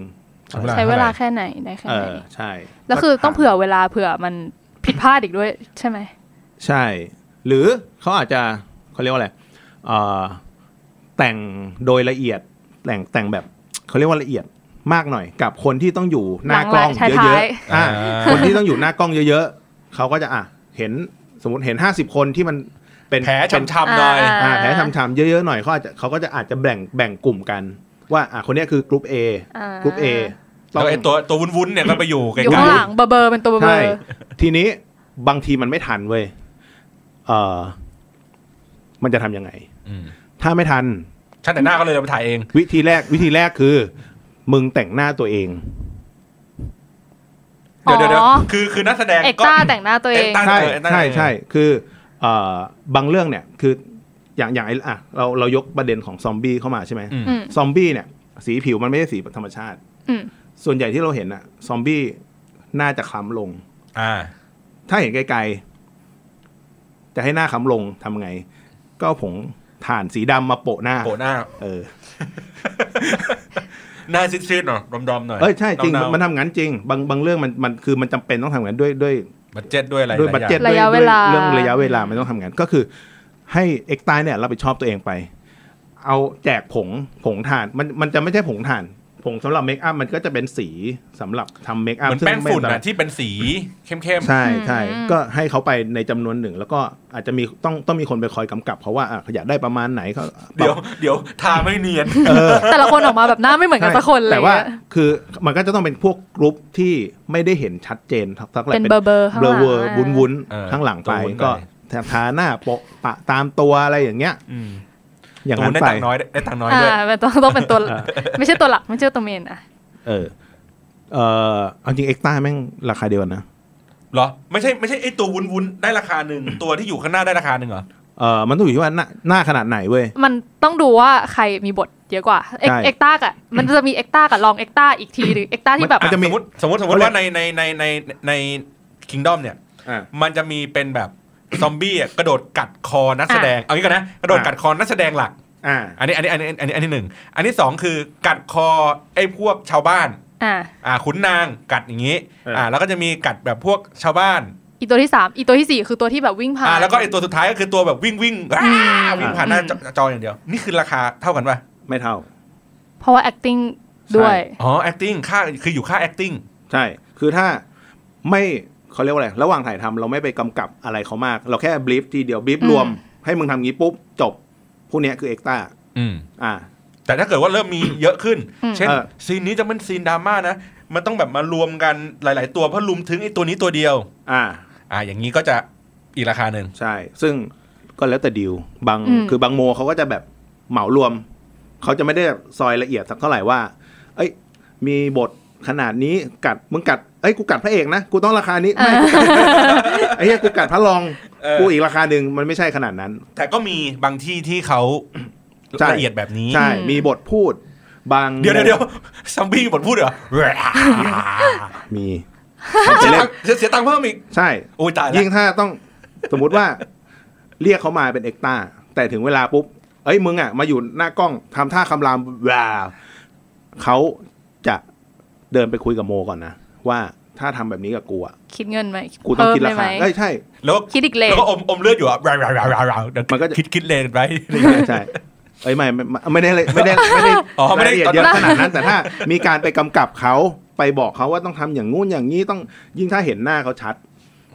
[SPEAKER 1] ใช้เวลา
[SPEAKER 2] ใช้เวลาแค่ไหนได้แค่
[SPEAKER 3] เอ
[SPEAKER 2] ไหน
[SPEAKER 3] อใช่
[SPEAKER 2] แล้วคือต้อง
[SPEAKER 3] ก็ถาม
[SPEAKER 2] เผื่อเวลาเผื่อมันผิดพลาดอีกด้วยใช่ไหม
[SPEAKER 3] ใช่ หรือเขาอาจจะเขาเรียกว่าอะไรเอ่อแต่งโดยละเอียดแต่งแต่งแบบเขาเรียกว่าละเอียดมากหน่อย กับคนที่ต้องอยู่หน้ากล้อง
[SPEAKER 2] หลังๆ
[SPEAKER 3] เย
[SPEAKER 2] ท้า
[SPEAKER 3] อะ
[SPEAKER 2] ย
[SPEAKER 3] ๆอ่า
[SPEAKER 1] อ่า
[SPEAKER 3] คนที่ต้องอยู่หน้ากล้องเยอะๆเขาก็จะอะเห็นสมมติเห็นห้าสิบคนที่มันเป็น
[SPEAKER 1] แผล
[SPEAKER 3] เป็น
[SPEAKER 1] ช้ำๆหน่อย
[SPEAKER 2] อ่า
[SPEAKER 3] อ่าแผลช้ำๆเยอะๆหน่อยเขาอาจจะเขาก็จะอาจจะแบ่งแบ่งกลุ่มกัน ว่าอะคนเนี้ยคือกลุ่ม A
[SPEAKER 2] อ่าก
[SPEAKER 3] ลุ่ม A
[SPEAKER 1] แล้วไอ้ตัวตัววุ้นๆเนี่ยก็ไปอยู่ไกล
[SPEAKER 2] อยู่ข้างหลังเบอร์เบอร์เป็นตัวเบอร์เบอ
[SPEAKER 3] ใช่
[SPEAKER 2] ร์
[SPEAKER 3] ทีนี้บางทีมันไม่ทันเว้ยเออมันจะทำยังไง
[SPEAKER 1] ๆอืม
[SPEAKER 3] ถ้าไม่ทัน
[SPEAKER 1] ช่างแต่งหน้าก็เลยเอาไปถ่ายเอง
[SPEAKER 3] วิธีแรกวิธีแรกคือ มึงแต่งหน้าตัวเอง
[SPEAKER 1] เดี๋ยวเดี๋ยวเดี๋ยวคือคือนักแสดง
[SPEAKER 2] เอก
[SPEAKER 1] ก็
[SPEAKER 2] ต้าแต่งหน้าตัวเอง
[SPEAKER 1] เอกต้า
[SPEAKER 3] ใช่
[SPEAKER 1] เออนั่น
[SPEAKER 3] ใช่
[SPEAKER 1] เอง
[SPEAKER 3] ใช่คือเอ่อบางเรื่องเนี่ย คือ อย่างอย่างไอ้อะเราเรายกประเด็นของซอมบี้เข้ามาใช่ไหม
[SPEAKER 1] อืม
[SPEAKER 2] อืม
[SPEAKER 3] ซอมบี้เนี่ยสีผิวมันไม่ใช่สีธรรมชาติ
[SPEAKER 2] อืม
[SPEAKER 3] ส่วนใหญ่ที่เราเห็นอะซอมบี้น่าจะคล้ำลง
[SPEAKER 1] อ่า
[SPEAKER 3] ถ้าเห็นไกลๆจะให้หน้าคล้ำลงทำไง ก็เอาผงถ่านสีดำมาโปะหน้า
[SPEAKER 1] โปะหน้า
[SPEAKER 3] เออ
[SPEAKER 1] หน้าซีดๆหน่อยดอมๆหน่อย
[SPEAKER 3] เอ้ยใช่จริง
[SPEAKER 1] เาๆ
[SPEAKER 3] มันทำงั้นจริง บางบางเรื่องมันมันคือมันจำเป็นต้องทำงั้นด้วยด้วย
[SPEAKER 1] บัตเจ็ตด้วยอะไร
[SPEAKER 3] ด้วย
[SPEAKER 1] ห
[SPEAKER 3] บั
[SPEAKER 1] ลา
[SPEAKER 3] ต
[SPEAKER 1] อาง
[SPEAKER 3] เจ็ต
[SPEAKER 2] ระยะเวลา
[SPEAKER 3] เรื่องระยะเวลามันต้องทำงานก็คือ ให้เอ็กตายเนี่ยรับผิดชอบตัวเองไป เอาแจกผงผงถ่านมันมันจะไม่ใช่ผงถ่าน ผงสำหรับเมคอัพมันก็จะเป็นสีสำหรับทำเมคอัพ
[SPEAKER 1] เหมือน
[SPEAKER 3] ซึ่ง
[SPEAKER 1] แป้งฝุ่น
[SPEAKER 3] ไม่
[SPEAKER 1] อะที่เป็นสีเข้มๆ
[SPEAKER 3] ใช่ใช่
[SPEAKER 2] อืม
[SPEAKER 3] ก็ให้เขาไปในจำนวนหนึ่ง แล้วก็อาจจะมีต้องต้องมีคนไปคอยกำกับเพราะว่าอะอยากได้ประมาณไหนเขา
[SPEAKER 1] เดี๋ยวเดี๋ยวทาไม่เนียน
[SPEAKER 3] เออ
[SPEAKER 2] แต่ละคนออกมาแบบหน้าไม่เหมือนกันสักคนเลย
[SPEAKER 3] แต่ว่าคือมันก็จะต้องเป็นพวกกรุ๊ปที่ไม่ได้เห็นชัดเจนทักอะไร
[SPEAKER 2] เป็นเบอร์เบอร์ข้าง
[SPEAKER 3] เบ
[SPEAKER 2] ห
[SPEAKER 3] ล
[SPEAKER 2] ลัง
[SPEAKER 3] อเวอร์
[SPEAKER 2] อะ
[SPEAKER 3] วุ้นวุ้น
[SPEAKER 1] เออ
[SPEAKER 3] ข้างหลังไป
[SPEAKER 1] ตัววุ้นไป
[SPEAKER 3] ก็ ทาหน้าโปะปะตามตัวอะไรอย่างเงี้ย
[SPEAKER 1] อืม
[SPEAKER 3] อย่าง
[SPEAKER 1] ตู
[SPEAKER 3] นั้นน
[SPEAKER 1] ได้
[SPEAKER 3] ไป
[SPEAKER 1] ตังค์น้อยได้ตังค์น้อย
[SPEAKER 2] อ่า
[SPEAKER 1] ด้วย
[SPEAKER 2] เป็นตัวต้องเป็นตัว ไม่ใช่ตัวหลักไม่ใช่ตัวเมนอะ
[SPEAKER 3] เออเออเอาจริงเอ็กต้าแม่งราคาเดียวกันนะ
[SPEAKER 1] เหรอ ไม่ใช่ไม่ใช่ไอ้ตัววุ้นๆได้ราคาหนึ่งตัวที่อยู่ข้างหน้าได้ราคาหนึ่งเหรอ
[SPEAKER 3] เออมันต้องอยู่ที่ว่าหน้าหน้าขนาดไหนเว้ย
[SPEAKER 2] มันต้องดูว่าใครมีบทเยอะกว่า เอ็ก
[SPEAKER 3] ใช่
[SPEAKER 2] extra อะมันจะมี extra กับรอง extra อีกทีหรือ extra ที่แบบ
[SPEAKER 3] มันจะมี
[SPEAKER 1] สมมติสมมติสมมติว่าในในในในใน Kingdom เนี่ย
[SPEAKER 3] อ่า
[SPEAKER 1] มันจะมีเป็นแบบ ซอมบี้อะกระโดดกัดคอนักแสดง เอางี้ก่อนนะกระโดด
[SPEAKER 3] อะ
[SPEAKER 1] กัดคอนักแสดงหลัก
[SPEAKER 3] อ่า
[SPEAKER 1] อันนี้อันนี้อันนี้อันนี้อันนี้หนึ่งอันที่สองคือกัดคอไอ้พวกชาวบ้าน
[SPEAKER 2] อ่า
[SPEAKER 1] อ่าขุนนางกัดอย่างนี้
[SPEAKER 3] เอออ่
[SPEAKER 1] อ่าแล้วก็จะมีกัดแบบพวกชาวบ้าน
[SPEAKER 2] อีตัวที่สามอีตัวที่สี่คือตัวที่แบบวิ่งผ่าน
[SPEAKER 1] อ่าแล้วก็ไอ้ตัวสุดท้ายก็คือตัวแบบวิ่งวิ่งอ้า
[SPEAKER 2] อืม
[SPEAKER 1] วิ่งผ่านหน้าจอจออย่างเดียว นี่คือราคาเท่ากันป่ะ
[SPEAKER 3] ไม่เท่า
[SPEAKER 2] เพราะว่า acting ด้วย
[SPEAKER 1] อ๋อ acting ค่าคืออยู่ค่า acting
[SPEAKER 3] ใช่ คือถ้าไม่ เขาเรียกว่าอะไร ระหว่างถ่ายทำเราไม่ไปกำกับอะไรเขามาก เราแค่ brief ทีเดียว brief
[SPEAKER 2] อืม
[SPEAKER 3] รวม ให้มึงทำงี้ปุ๊บจบ พวกเนี้ยคือเอ็กต้า
[SPEAKER 1] อืม
[SPEAKER 3] อ่า
[SPEAKER 1] แต่ถ้าเกิดว่าเริ่มมีเยอะขึ้น
[SPEAKER 2] อืม
[SPEAKER 1] เช่น
[SPEAKER 3] เออ
[SPEAKER 1] ซีนนี้จะเป็นซีนดราม่านะ มันต้องแบบมารวมกันหลาย ๆ ตัวเพื่อลุมถึงไอ้ตัวนี้ตัวเดียว
[SPEAKER 3] อ่า
[SPEAKER 1] อ่า อย่างนี้ก็จะอีกราคาหนึ่ง
[SPEAKER 3] ใช่ ซึ่งก็แล้วแต่ดีลบาง
[SPEAKER 2] อืม
[SPEAKER 3] คือบางโมเขาก็จะแบบเหมารวม เขาจะไม่ได้แบบซอยละเอียดสักเท่าไหร่ว่า เอ้ย มีบทขนาดนี้กัดมึงกัด เอ้ยกูกัดพระเอกนะกูต้องราคานี้ไม่กูกัดไอ้เหี้ยกูกัดพระรอง
[SPEAKER 1] เออ
[SPEAKER 3] กูอีกราคาหนึ่งมันไม่ใช่ขนาดนั้น
[SPEAKER 1] แต่ก็มีบางที่ที่เขา
[SPEAKER 3] ใช่
[SPEAKER 1] ละเอียดแบบนี้
[SPEAKER 3] ใช่
[SPEAKER 2] อืม
[SPEAKER 3] มีบทพูด บาง
[SPEAKER 1] เดี๋ยวเดี๋ยวเดี๋ยวซัมบี้บทพูดเหรอ
[SPEAKER 3] มี
[SPEAKER 1] เสียตังค์เสียตังค์เพิ่มอีก
[SPEAKER 3] ใช่
[SPEAKER 1] โอ้ยตายแล้ว
[SPEAKER 3] ยิ่งถ้าต้องสมมุติว่าเรียกเขามาเป็นเอ็กต้าแต่ถึงเวลาปุ๊บเอ้ยมึงอะมาอยู่หน้ากล้องทำท่าคำรามว้าวเขาจะเดินไปคุยกับโมก่อนนะ ว่าถ้าทำแบบนี้กับกูอะ
[SPEAKER 2] คิดเงินไหม
[SPEAKER 3] กูต้อง
[SPEAKER 2] เพิ่ม
[SPEAKER 3] คิดรา
[SPEAKER 2] ได้ไหม
[SPEAKER 3] คาเอ้ยใช่
[SPEAKER 1] แล้ว
[SPEAKER 2] คิดอีกเล
[SPEAKER 1] แล้ว
[SPEAKER 2] ท
[SPEAKER 1] ก็อมอมเลือดอยู่อะราวราวราวราวเดี๋ยว
[SPEAKER 3] มันก็จะ
[SPEAKER 1] คิดคิดเลนไป
[SPEAKER 3] ใช่เอ้ยไม่ไม่ไม่ไม่ได้เลยไม่ได้ไม่ได้
[SPEAKER 1] อ๋อไม่ได้
[SPEAKER 3] รายละเอียดเยอะขนาดนั้นแต่ถ้ามีการไปกำกับเขาไปบอกเขาว่าต้องทำอย่างงู้นอย่างนี้ต้องยิ่งถ้าเห็นหน้าเขาชัด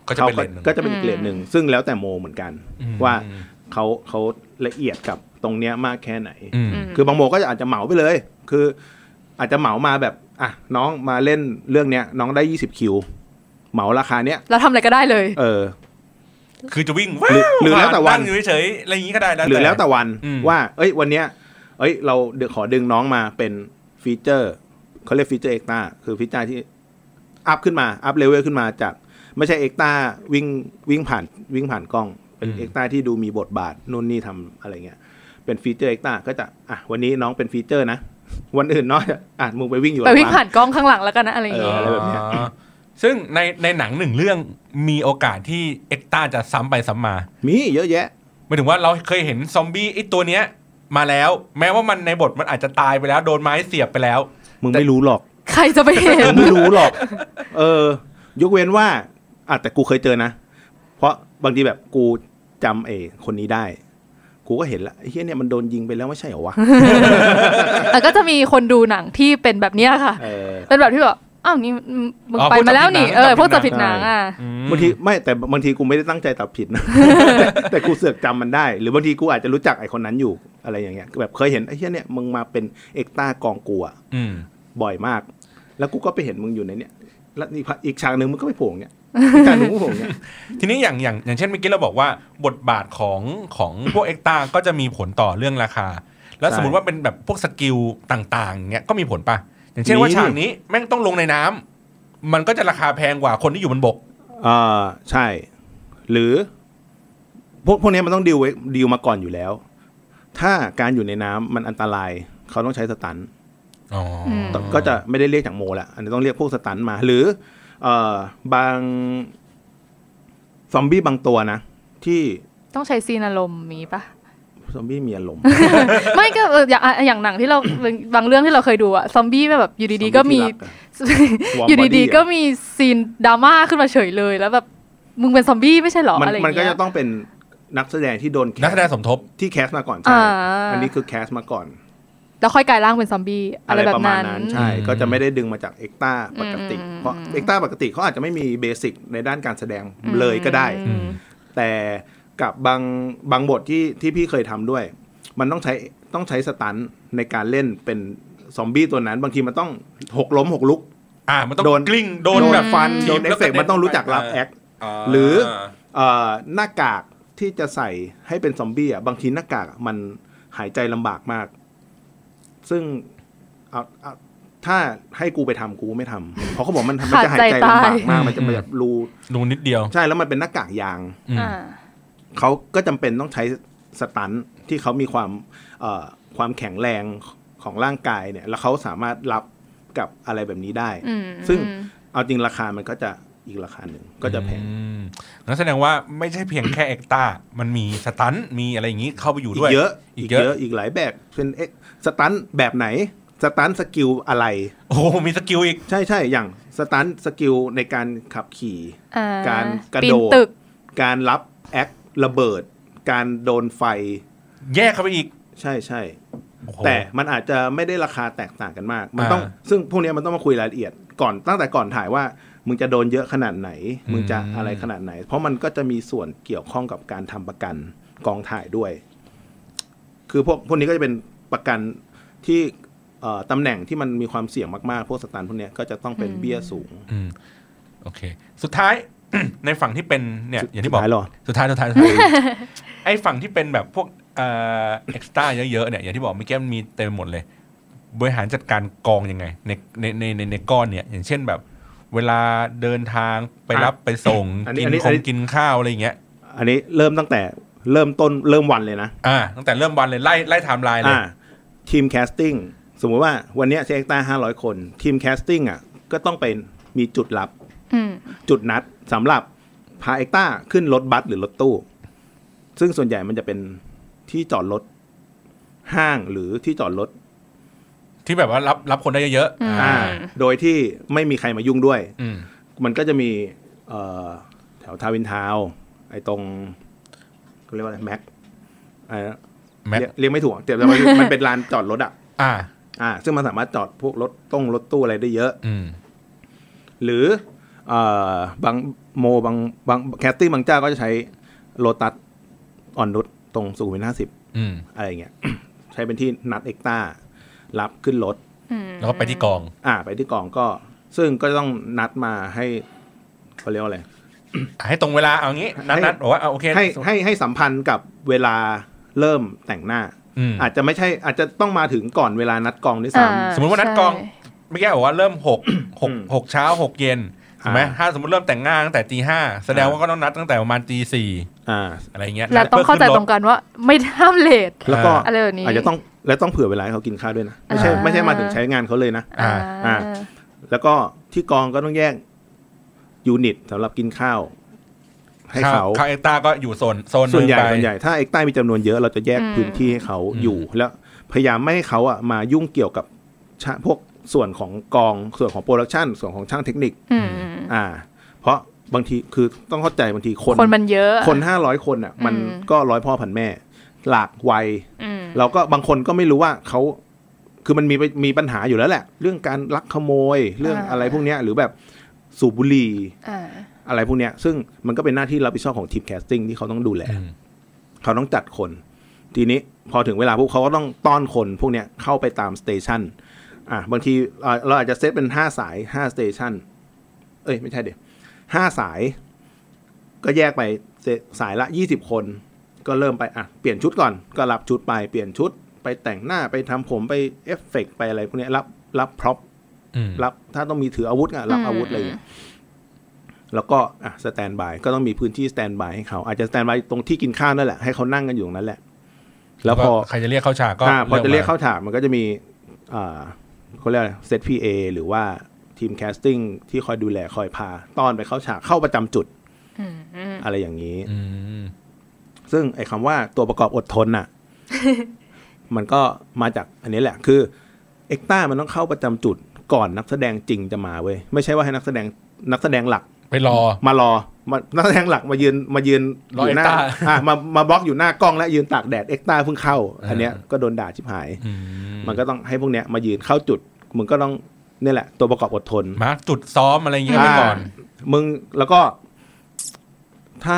[SPEAKER 1] ก็จะ
[SPEAKER 3] เขา
[SPEAKER 1] เป็นเลนส์หนึ่ง
[SPEAKER 3] ก็จะเป็นอีกเลนหนึ่งซึ่งแล้วแต่โมเหมือนกัน
[SPEAKER 1] อืม
[SPEAKER 3] ว่าเขาเขาละเอียดกับตรงเนี้ยมากแค่ไหน
[SPEAKER 1] อืม
[SPEAKER 2] อืม
[SPEAKER 3] คือบางโมก็อาจจะเหมาไปเลย คืออาจจะเหมามาแบบ อะน้องมาเล่นเรื่องเนี้ย น้องได้ยี่สิบคิว เหมาราคาเนี้ย
[SPEAKER 2] แล้วทำอะไรก็ได้เลย
[SPEAKER 3] เออ
[SPEAKER 1] คือจะวิ่ง
[SPEAKER 3] หรือหรือแล้วแต่วัน
[SPEAKER 1] งอยู่เฉยๆอะไรอย่างนี้ก็ได้
[SPEAKER 3] หรือแล้วแต่วัน
[SPEAKER 1] อืม
[SPEAKER 3] ว่า เอ้ย วันเนี้ย เอ้ย เราเดี๋ยวขอดึงน้องมาเป็น feature เขาเรียก feature extra คือ feature ที่ up ขึ้นมา up level ขึ้นมาจาก ไม่ใช่ extra วิ่งวิ่งผ่านวิ่งผ่านกล้อง เป็นเอ็กตาที่ดูมีบทบาทนู่นนี่ทำอะไรเงี้ย เป็นฟีเจอร์เอ็กตาก็จะอะวันนี้น้องเป็น feature นะ วันอื่นน้องจะอะมึงไปวิ่งอยู่
[SPEAKER 2] ไปวิ่ง
[SPEAKER 3] ระห
[SPEAKER 2] ผ่านกล้องข้างหลังแล้วกันนะอะไรอย่างเงี้ย
[SPEAKER 3] เอออะไรแบบเนี้ย
[SPEAKER 1] อ๋อซึ่งในในหนังหนึ่งเรื่องมีโอกาสที่เอ็กตาจะซ้ำไปซ้ำมา
[SPEAKER 3] มีเยอะแยะ
[SPEAKER 1] หมายถึงว่าเราเคยเห็นซอมบี้ไอ้ตัวเนี้ย มาแล้ว แม้ว่ามันในบทมันอาจจะตายไปแล้ว โดนไม้เสียบไปแล้ว
[SPEAKER 3] มึงไม่รู้หรอก
[SPEAKER 2] ใครจะไปเห็
[SPEAKER 3] มึ
[SPEAKER 2] น
[SPEAKER 3] งไม่รู้หรอก เออ ยกเว้นว่าอะแต่กูเคยเจอนะ เพราะบางทีแบบกูจำเอคนนี้ได้ กูก็เห็นละไอ้เฮียเนี่ยมันโดนยิงไปแล้วไม่ใช่เหรอวะ
[SPEAKER 2] แต่ก็จะมีคนดูหนังที่เป็นแบบเนี้ยค่ะ
[SPEAKER 3] เออ
[SPEAKER 2] เป็นแบบที่แบบอ้าวนี่มึง
[SPEAKER 1] อ๋อ
[SPEAKER 2] ไปมาแล้วนี่
[SPEAKER 1] พวกจับผิดหนัง
[SPEAKER 2] เออ
[SPEAKER 1] จับผิด
[SPEAKER 2] พวกจับ
[SPEAKER 1] หนัง
[SPEAKER 2] ผิดหนังอะ
[SPEAKER 1] อืม
[SPEAKER 3] บางทีไม่แต่บางทีกูไม่ได้ตั้งใจตัดผิดนะแต่กูเสือกจำมันได้ หรือบางทีกูอาจจะรู้จักไอ้คนนั้นอยู่อะไรอย่างเงี้ยแบบเคยเห็นไอ้เฮียเนี่ยมึงมาเป็นเอ็กตากองกูอะ
[SPEAKER 1] อืม
[SPEAKER 3] บ่อยมาก แล้วกูก็ไปเห็นมึงอยู่ในเนี่ยแล้วอีกพักอีกฉากหนึ่งมึงก็ไปโผล่เนี่ยอี กฉากหนึ่งมึงก็โผล่เนี่ย
[SPEAKER 1] ทีนี้อย่างอย่างอย่างเช่นเมื่อกี้เราบอกว่าบทบาทของของพวกเอ็กตาก็จะมีผลต่อเรื่องราคา แล้ว
[SPEAKER 3] ใช่
[SPEAKER 1] สมมติว่าเป็นแบบพวก skill ต่างๆอย่างเงี้ยก็มีผลปะอย่างเช่นว่า
[SPEAKER 3] มีดิ
[SPEAKER 1] ฉากนี้แม่งต้องลงในน้ำมันก็จะราคาแพงกว่าคนที่อยู่บนบก
[SPEAKER 3] อ่าใช่ หรือ พวกพวกนี้มันต้องดีลไว้ดีลมาก่อนอยู่แล้ว ถ้าการอยู่ในน้ำมันอันตราย เขาต้องใช้ stunt
[SPEAKER 1] อ๋ออื
[SPEAKER 2] ม
[SPEAKER 3] ก็จะไม่ได้เรียกจากโมละอันนี้ต้องเรียกพวก stunt มา หรือ เอ่อบางซอมบี้บางตัวนะ ที่
[SPEAKER 2] ต้องใช้ซีนอารมณ์มีปะ
[SPEAKER 3] ซอมบี้มีอารมณ์
[SPEAKER 2] ไม่ก็เอออย่างอะอย่างหนังที่เราบางเรื่องที่เราเคยดูอะซอมบี้แบบอยู่ดีๆก็มี
[SPEAKER 3] ซอบี้ที่รักอะ Warm Bodies
[SPEAKER 2] อยู่ดีๆก็มีซีนดราม่าขึ้นมาเฉยเลยแล้วแบบมึงเป็นซอมบี้ไม่ใช่เหรอ
[SPEAKER 3] มัน
[SPEAKER 2] อะไรอย่าง
[SPEAKER 3] ก็
[SPEAKER 2] เงี้ย มันก็
[SPEAKER 3] จะต้องเป็นนักแสดงที่โดน cast
[SPEAKER 1] นักแสดงสมทบ
[SPEAKER 3] ที่ cast มาก่อนใช่
[SPEAKER 2] อ่า
[SPEAKER 3] อันนี้คือ cast มาก่อน
[SPEAKER 2] แล้วค่อยกลายร่างเป็นซอมบี้อะไรแบบ
[SPEAKER 3] ประมาณ
[SPEAKER 2] นั้น
[SPEAKER 3] นั้นใช่
[SPEAKER 1] อืม
[SPEAKER 3] ก็จะไม่ได้ดึงมาจากเอ็กตาปกติ
[SPEAKER 2] อืม
[SPEAKER 3] เพราะเอ็กตาปกติเขาอาจจะไม่มีเบสิกในด้านการแสดงเลยก็ได้
[SPEAKER 2] อืม
[SPEAKER 3] แต่กับบางบางบทที่ที่พี่เคยทำด้วย มันต้องใช้ต้องใช้สตันท์ในการเล่นเป็นซอมบี้ตัวนั้น บางทีมันต้องหกล้มหกลุก
[SPEAKER 1] อ่ามันต้อง
[SPEAKER 3] โดน
[SPEAKER 1] กลิ้งโดน
[SPEAKER 3] โดน
[SPEAKER 1] แบบ
[SPEAKER 3] ฟัน
[SPEAKER 1] ที
[SPEAKER 3] โด
[SPEAKER 1] บ
[SPEAKER 3] นเอ
[SPEAKER 1] แล้
[SPEAKER 3] ฟ
[SPEAKER 1] ว
[SPEAKER 3] เฟกต์มันต้องรู้จักรับแอคาหรือเอ่อหน้ากากที่จะใส่ให้เป็นซอมบี้อะบางทีหน้ากากมันหายใจลำบากมาก ซึ่งเอาเอาถ้าให้กูไปทำกูไม่ทำเพราะเขาบอกมันมันจะหายใจลำบากมากมันจะแบบรู
[SPEAKER 1] ดูนิดเดียว
[SPEAKER 3] ใช่แล้วมันเป็นหน้ากากยาง
[SPEAKER 1] อืม
[SPEAKER 2] อ่า
[SPEAKER 3] เขาก็จำเป็นต้องใช้สตันท์ที่เขามีความเอ่อความแข็งแรงของร่างกายเนี่ย แล้วเขาสามารถรับกับอะไรแบบนี้ได้
[SPEAKER 2] อืม
[SPEAKER 3] ซึ่งเอาจริงราคามันก็จะอีกราคาหนึ่งก็จะแพง
[SPEAKER 1] อืมงั้นแสดงว่าไม่ใช่เพียงแค่เอ็กตามันมีสตันท์มีอะไรอย่างนี้เข้าไปอยู่
[SPEAKER 3] อี
[SPEAKER 1] ด้วย
[SPEAKER 3] กเยอะ
[SPEAKER 1] อี
[SPEAKER 3] อี
[SPEAKER 1] ก
[SPEAKER 3] ก
[SPEAKER 1] เยอะ
[SPEAKER 3] เยอะ อีกหลายแบบ เป็น extra stunt แบบไหน stunt skill อะไร
[SPEAKER 1] โอ้โหมี skill อีก
[SPEAKER 3] ใช่ใช่อย่าง stunt skill ในการขับขี่
[SPEAKER 2] อ่
[SPEAKER 3] การปีนกระโดด
[SPEAKER 2] ตึก
[SPEAKER 3] การรับแอคระเบิด การโดนไฟ
[SPEAKER 1] แยกเข้าไปอีก
[SPEAKER 3] ใช่ใช่
[SPEAKER 1] โอ้โห
[SPEAKER 3] แต่มันอาจจะไม่ได้ราคาแตกต่างกันมาก มัน
[SPEAKER 1] อ่า
[SPEAKER 3] ต้อง ซึ่งพวกเนี้ยมันต้องมาคุยรายละเอียดก่อนตั้งแต่ก่อนถ่ายว่า มึงจะโดนเยอะขนาดไหน มึงจะ
[SPEAKER 1] อืม
[SPEAKER 3] อะไรขนาดไหน เพราะมันก็จะมีส่วนเกี่ยวข้องกับการทำประกันกองถ่ายด้วย คือพวกพวกนี้ก็จะเป็น ประกันที่เอ่อตำแหน่งที่มันมีความเสี่ยงมากๆ พวกสตันพวกเนี้ยก็จะต้องเป็นเบี้ยสูง
[SPEAKER 1] อืมโอเค สุดท้ายในฝั่งที่เป็นเนี่ยอย่างที่บอก
[SPEAKER 3] สุดท้ายเหรอ
[SPEAKER 1] สุดท้ายสุดท้ายสุดท้ายไอ้ฝั่งที่เป็นแบบพวกเอ่อเอ็กซ์ต้าเยอะๆเนี่ยอย่างที่บอกเมื่อกี้มันมีเต็มหมดเลย บริหารจัดการกองยังไงในในในในในก้อนเนี่ย อย่างเช่นแบบ เวลาเดินทางไปรับไปส่ง
[SPEAKER 3] อันนี้
[SPEAKER 1] กิน
[SPEAKER 3] อันนี้
[SPEAKER 1] ค
[SPEAKER 3] อัน
[SPEAKER 1] ง
[SPEAKER 3] นี้
[SPEAKER 1] กินข้าวอะไรอย่างเงี้ย
[SPEAKER 3] อันนี้เริ่มตั้งแต่เริ่มต้นเริ่มวันเลยนะ
[SPEAKER 1] อ่าตั้งแต่เริ่มวันเลยไล่ไล่ไทม์ไลน์เลย
[SPEAKER 3] อ่า ทีม casting สมมุติว่าวันเนี้ยเช็คต้าห้าร้อยคน ทีม casting อะก็ต้องเป็นมีจุดรับ
[SPEAKER 2] อืม
[SPEAKER 3] จุดนัดสำหรับพาเอ็กต้าขึ้นรถบัสหรือรถตู้ ซึ่งส่วนใหญ่มันจะเป็นที่จอดรถห้างหรือที่จอดรถ
[SPEAKER 1] ที่แบบว่ารับรับคนได้เยอะๆ
[SPEAKER 2] อืม
[SPEAKER 1] อ่า
[SPEAKER 3] โดยที่ไม่มีใครมายุ่งด้วย
[SPEAKER 1] อืม
[SPEAKER 3] มันก็จะมีเอ่อแถวทาวน์อินทาวน์ไอ้ตรงเขาเรียกว่าอะไรแม็กไอ้
[SPEAKER 1] แม็ก
[SPEAKER 3] เรียกเรียกไม่ถูกแต่มันมันเป็นลานจอดรถอะ
[SPEAKER 1] อ่า
[SPEAKER 3] อ่า ซึ่งมันสามารถจอดพวกรถตงรถตู้อะไรได้เยอะ
[SPEAKER 1] อืม
[SPEAKER 3] หรือเอ่อบางโมบางบาง casting บางเจ้าก็จะใช้โลตัสอ่อนนุชตรงสุขุมวิทห้าสิบ
[SPEAKER 1] อืม
[SPEAKER 3] อะไรอย่างเงี้ย ใช้เป็นที่นัดเอ็กต้ารับขึ้นรถ
[SPEAKER 2] อืม
[SPEAKER 1] แล้วก็ไปที่กอง
[SPEAKER 3] อ่า ไปที่กองก็ ซึ่งก็ต้องนัดมาให้เขาเรียกว่าอะไร
[SPEAKER 1] ให้ตรงเวลาเอางี้ นัด
[SPEAKER 3] ให้
[SPEAKER 1] นัดบอกว่าเอาโอเค
[SPEAKER 3] ให้ให้ให้สัมพันธ์กับเวลา เริ่มแต่งหน้า
[SPEAKER 1] อืม
[SPEAKER 3] อาจจะไม่ใช่อาจจะต้องมาถึงก่อนเวลานัดกองด้วย
[SPEAKER 2] อ่า
[SPEAKER 3] ซ้ำ
[SPEAKER 1] สมมุติว่านัดกอง
[SPEAKER 2] ใช่
[SPEAKER 1] เมื่อกี้บอกว่าเริ่มหกหก
[SPEAKER 3] อืม
[SPEAKER 1] หกเช้าหกเย็นถูกไหม
[SPEAKER 3] อ่า
[SPEAKER 1] ถ้าสมมติเริ่มแต่งงานตั้งแต่ตีห้าแสดงว่าก็ต้องนัดตั้งแต่ประมาณตีสี่
[SPEAKER 3] อ่า
[SPEAKER 1] อะไรเงี้ย
[SPEAKER 2] แล้วต้องเข้าใจตรงกันว่าไม่ห้าม late
[SPEAKER 3] แล้วก็
[SPEAKER 2] อะไรแบบนี้
[SPEAKER 3] อาจจะต้องแล้วต้องเผื่อเวลาให้เขากินข้าวด้วยนะไม่ใช่
[SPEAKER 2] อ่า
[SPEAKER 3] ไม่ใช่มาถึงใช้งานเขาเลยนะ
[SPEAKER 1] อ่า
[SPEAKER 3] อ่าแล้วก็ที่กองก็ต้องแยก unit สำหรับกินข้าว ให้เขา
[SPEAKER 1] ข้าวเอ็กตาก็อยู่โซนโซน
[SPEAKER 3] ส่วนใหญ่
[SPEAKER 1] ไป
[SPEAKER 3] ส่วนใหญ่ถ้าเอ็กต้ามีจำนวนเยอะเราจะแยก
[SPEAKER 2] อืม
[SPEAKER 3] พื้นที่ให้เขา
[SPEAKER 1] อืม
[SPEAKER 3] อยู่ แล้วพยายามไม่ให้เขาอะมายุ่งเกี่ยวกับชะพวกส่วนของกองส่วนของ production ส่วนของช่างเทคนิค
[SPEAKER 2] อืม
[SPEAKER 3] อ่า เพราะบางทีคือต้องเข้าใจบางทีคน
[SPEAKER 2] คนมันเยอะ
[SPEAKER 3] คนห้าร้อยคนอะ มัน
[SPEAKER 2] อืม
[SPEAKER 3] ก็ร้อยพ่อพันแม่ หลากวัย
[SPEAKER 2] อืม
[SPEAKER 3] เราก็บางคนก็ไม่รู้ว่าเขาคือมันมีมีปัญหาอยู่แล้วแหละ เรื่องการลักขโมยเรื่อง
[SPEAKER 2] อ่า
[SPEAKER 3] อะไรพวกเนี้ยหรือแบบสูบบุหรี่
[SPEAKER 2] อ่า
[SPEAKER 3] อะไรพวกเนี้ย ซึ่งมันก็เป็นหน้าที่รับผิดชอบของทีม casting ที่เขาต้องดูแล
[SPEAKER 1] อืม
[SPEAKER 3] เขาต้องจัดคน ทีนี้พอถึงเวลาพวกเขาก็ต้องต้อนคนพวกเนี้ยเข้าไปตาม stationอะบางทีเอ่อเราอาจจะเซตเป็นห้าสายห้า station เอ้ยไม่ใช่เดี๋ยวห้าสาย ก็แยกไปเซสายละยี่สิบคน ก็เริ่มไปอะเปลี่ยนชุดก่อนก็รับชุดไปเปลี่ยนชุดไปแต่งหน้าไปทำผมไปเอฟเฟกต์ไปอะไรพวกเนี้ยรับรับ prop อื
[SPEAKER 1] ม
[SPEAKER 3] รับถ้าต้องมีถืออาวุธอะรับ
[SPEAKER 2] อืม
[SPEAKER 3] อาวุธอะไรอย่างเงี้ย แล้วก็อะ standby ก็ต้องมีพื้นที่ standby ให้เขาอาจจะ standby ตรงที่กินข้าวนั่นแหละให้เขานั่งกันอยู่ตรงนั้นแหละ แล้วพอ
[SPEAKER 1] ใครจะเรียกเข้าฉากก็
[SPEAKER 3] อ่าพอจะเรียกเข้าฉากมันก็จะมีอ่าเขาเรียกอะไรเซต PA หรือว่าทีม casting ที่คอยดูแลคอยพาต้อนไปเข้าฉากเข้าประจำจุด
[SPEAKER 2] อืมอืม
[SPEAKER 3] อะไรอย่างนี้
[SPEAKER 1] อืม
[SPEAKER 3] ซึ่งไอ้คำว่าตัวประกอบอดทนน่ะ มันก็มาจากอันนี้แหละ คือเอ็กต้ามันต้องเข้าประจำจุดก่อนนักแสดงจริงจะมาเว้ยไม่ใช่ว่าให้นักแสดงนักแสดงหลัก
[SPEAKER 1] ไปรอ
[SPEAKER 3] มารอมานักแสดงหลักมายืนมายืน
[SPEAKER 1] รอ
[SPEAKER 3] อยู่หน้า
[SPEAKER 1] extra อะ
[SPEAKER 3] มามาบล็อกอยู่หน้ากล้องและยืนตากแดดเอ็กต้าเพิ่งเข้า อันเนี้ย
[SPEAKER 1] อ่า
[SPEAKER 3] ก็โดนด่าชิบหาย
[SPEAKER 1] อื
[SPEAKER 3] มันก็ต้องให้พวกเนี้ยมายืนเข้าจุดมึงก็ต้องนี่แหละ ตัวประกอบอดทน
[SPEAKER 1] mark จุดซ้อมอะไรอย่างเงี้ยไปก่อน
[SPEAKER 3] มึงแล้วก็ ถ้า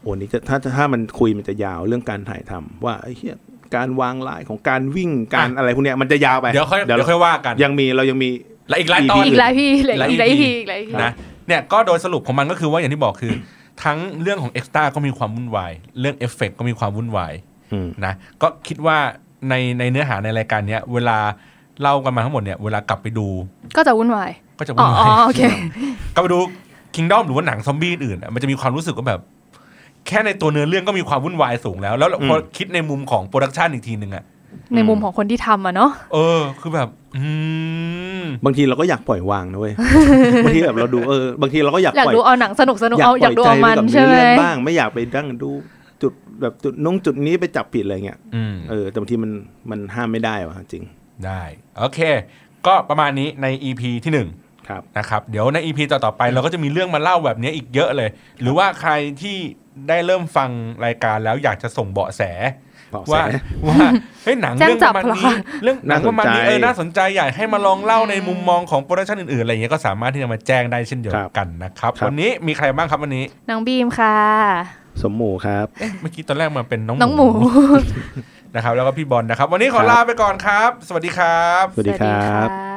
[SPEAKER 3] โอ้นี่จะถ้าถ้ามันคุยมันจะยาวเรื่องการถ่ายทำว่าไอ้เหี้ยการวางลายของการวิ่งการ
[SPEAKER 1] อะ
[SPEAKER 3] อะไรพวกเนี้ยมันจะยาวไป
[SPEAKER 1] เดี๋ยวค่อยเดี๋ยว
[SPEAKER 3] เรา
[SPEAKER 1] ค่อยว่ากัน
[SPEAKER 3] ยังมีเรายังมี
[SPEAKER 1] และอีกหลายตอน
[SPEAKER 3] EP
[SPEAKER 2] อีกหลายพี่อีกหลาย
[SPEAKER 1] หลาย
[SPEAKER 2] อีกหลาย
[SPEAKER 1] EP
[SPEAKER 2] พี่อีกหลายพี่
[SPEAKER 1] นะเนี่ยก็โดยสรุปของมันก็คือว่าอย่างที่บอกคือ ทั้งเรื่องของ extra ก็มีความวุ่นวาย เรื่องเอฟเฟกก็มีความวุ่นวาย
[SPEAKER 3] อืม
[SPEAKER 1] นะก็คิดว่าในในเนื้อหาในรายการเนี้ยเวลาเล่ากันมาทั้งหมดเนี่ยเวลากลับไปดู
[SPEAKER 2] ก็จะวุ่นวาย
[SPEAKER 1] ก็จะ
[SPEAKER 2] อ๋
[SPEAKER 1] วุ่
[SPEAKER 2] อน
[SPEAKER 1] วาย
[SPEAKER 2] อ๋อโอเค
[SPEAKER 1] กลับไปดู Kingdom หรือว่าหนังซอมบี้อื่นอะมันจะมีความรู้สึกว่าแบบ แค่ในตัวเนื้อเรื่องก็มีความวุ่นวายสูงแล้ว แล้วพอคิดในมุมของ production อีกทีหนึ่งอะ
[SPEAKER 2] ในมุมของคนที่ทำอะเนาะ
[SPEAKER 1] เออ คือแบบอืม
[SPEAKER 3] บางทีเราก็อยากปล่อยวางนะเว้ยบางทีแบบเราดูเออบางทีเราก็อยาก
[SPEAKER 2] อยาก
[SPEAKER 3] ปล่อย
[SPEAKER 2] ดูเอาหนังสนุกสนุก
[SPEAKER 3] อยาก
[SPEAKER 2] เอา
[SPEAKER 3] ป
[SPEAKER 2] อยา
[SPEAKER 3] ล่
[SPEAKER 2] ก
[SPEAKER 3] อย
[SPEAKER 2] ดู
[SPEAKER 3] ใจ
[SPEAKER 2] เอา
[SPEAKER 3] ไป
[SPEAKER 2] มัน
[SPEAKER 3] กับ
[SPEAKER 2] ใช่
[SPEAKER 3] เนื้อ
[SPEAKER 2] ไหม
[SPEAKER 3] เรื่องบ้างไม่อยากไปดั้งดูจุดแบบจุดนุ่งจุดนี้ไปจับผิดอะไรเงี้ย
[SPEAKER 1] อืม
[SPEAKER 3] เออแต่บางทีมันมันห้ามไม่ได้ว่ะจริง
[SPEAKER 1] ได้โอเค ก็ประมาณนี้ใน EP ที่หนึ่ง
[SPEAKER 3] ครับ
[SPEAKER 1] นะครับเดี๋ยวใน EP ต่อๆไปเราก็จะมีเรื่องมาเล่าแบบนี้อีกเยอะเลย หรือว่าใครที่ได้เริ่มฟังรายการแล้วอยากจะส่งเบาะแส
[SPEAKER 3] เบาะแส
[SPEAKER 1] ว่าว่าเฮ้ยหนัง
[SPEAKER 2] แจ้ง
[SPEAKER 1] เรื่อง
[SPEAKER 2] จั
[SPEAKER 1] ป
[SPEAKER 2] บ
[SPEAKER 1] ระมาณ
[SPEAKER 2] เหรอ
[SPEAKER 1] นี้
[SPEAKER 2] คะ
[SPEAKER 1] เรื่องหนังประมาณนี้
[SPEAKER 3] น่าสนใจ
[SPEAKER 1] เออน่าสนใจอยากให้มาลองเล่าในมุมมองของโปรดักชันอื่นๆอะไรอย่างเงี้ยก็สามารถที่จะมาแจ้งได้เช่นเดียวกันนะครับ
[SPEAKER 3] ครับ
[SPEAKER 1] วันนี้มีใครบ้างครับวันนี้
[SPEAKER 2] น้องบีมค่ะ
[SPEAKER 3] สมหมูครับ
[SPEAKER 1] เอ๊ะเมื่อกี้ตอนแรกมาเป็นน้อง
[SPEAKER 2] น้องหมู
[SPEAKER 1] นะครับแล้วก็พี่บอลนะครับ วันนี้ขอ
[SPEAKER 3] ครับ
[SPEAKER 1] ลาไปก่อนครับ สวัสดีครับ
[SPEAKER 3] สวัสดีครับ
[SPEAKER 2] ค่ะ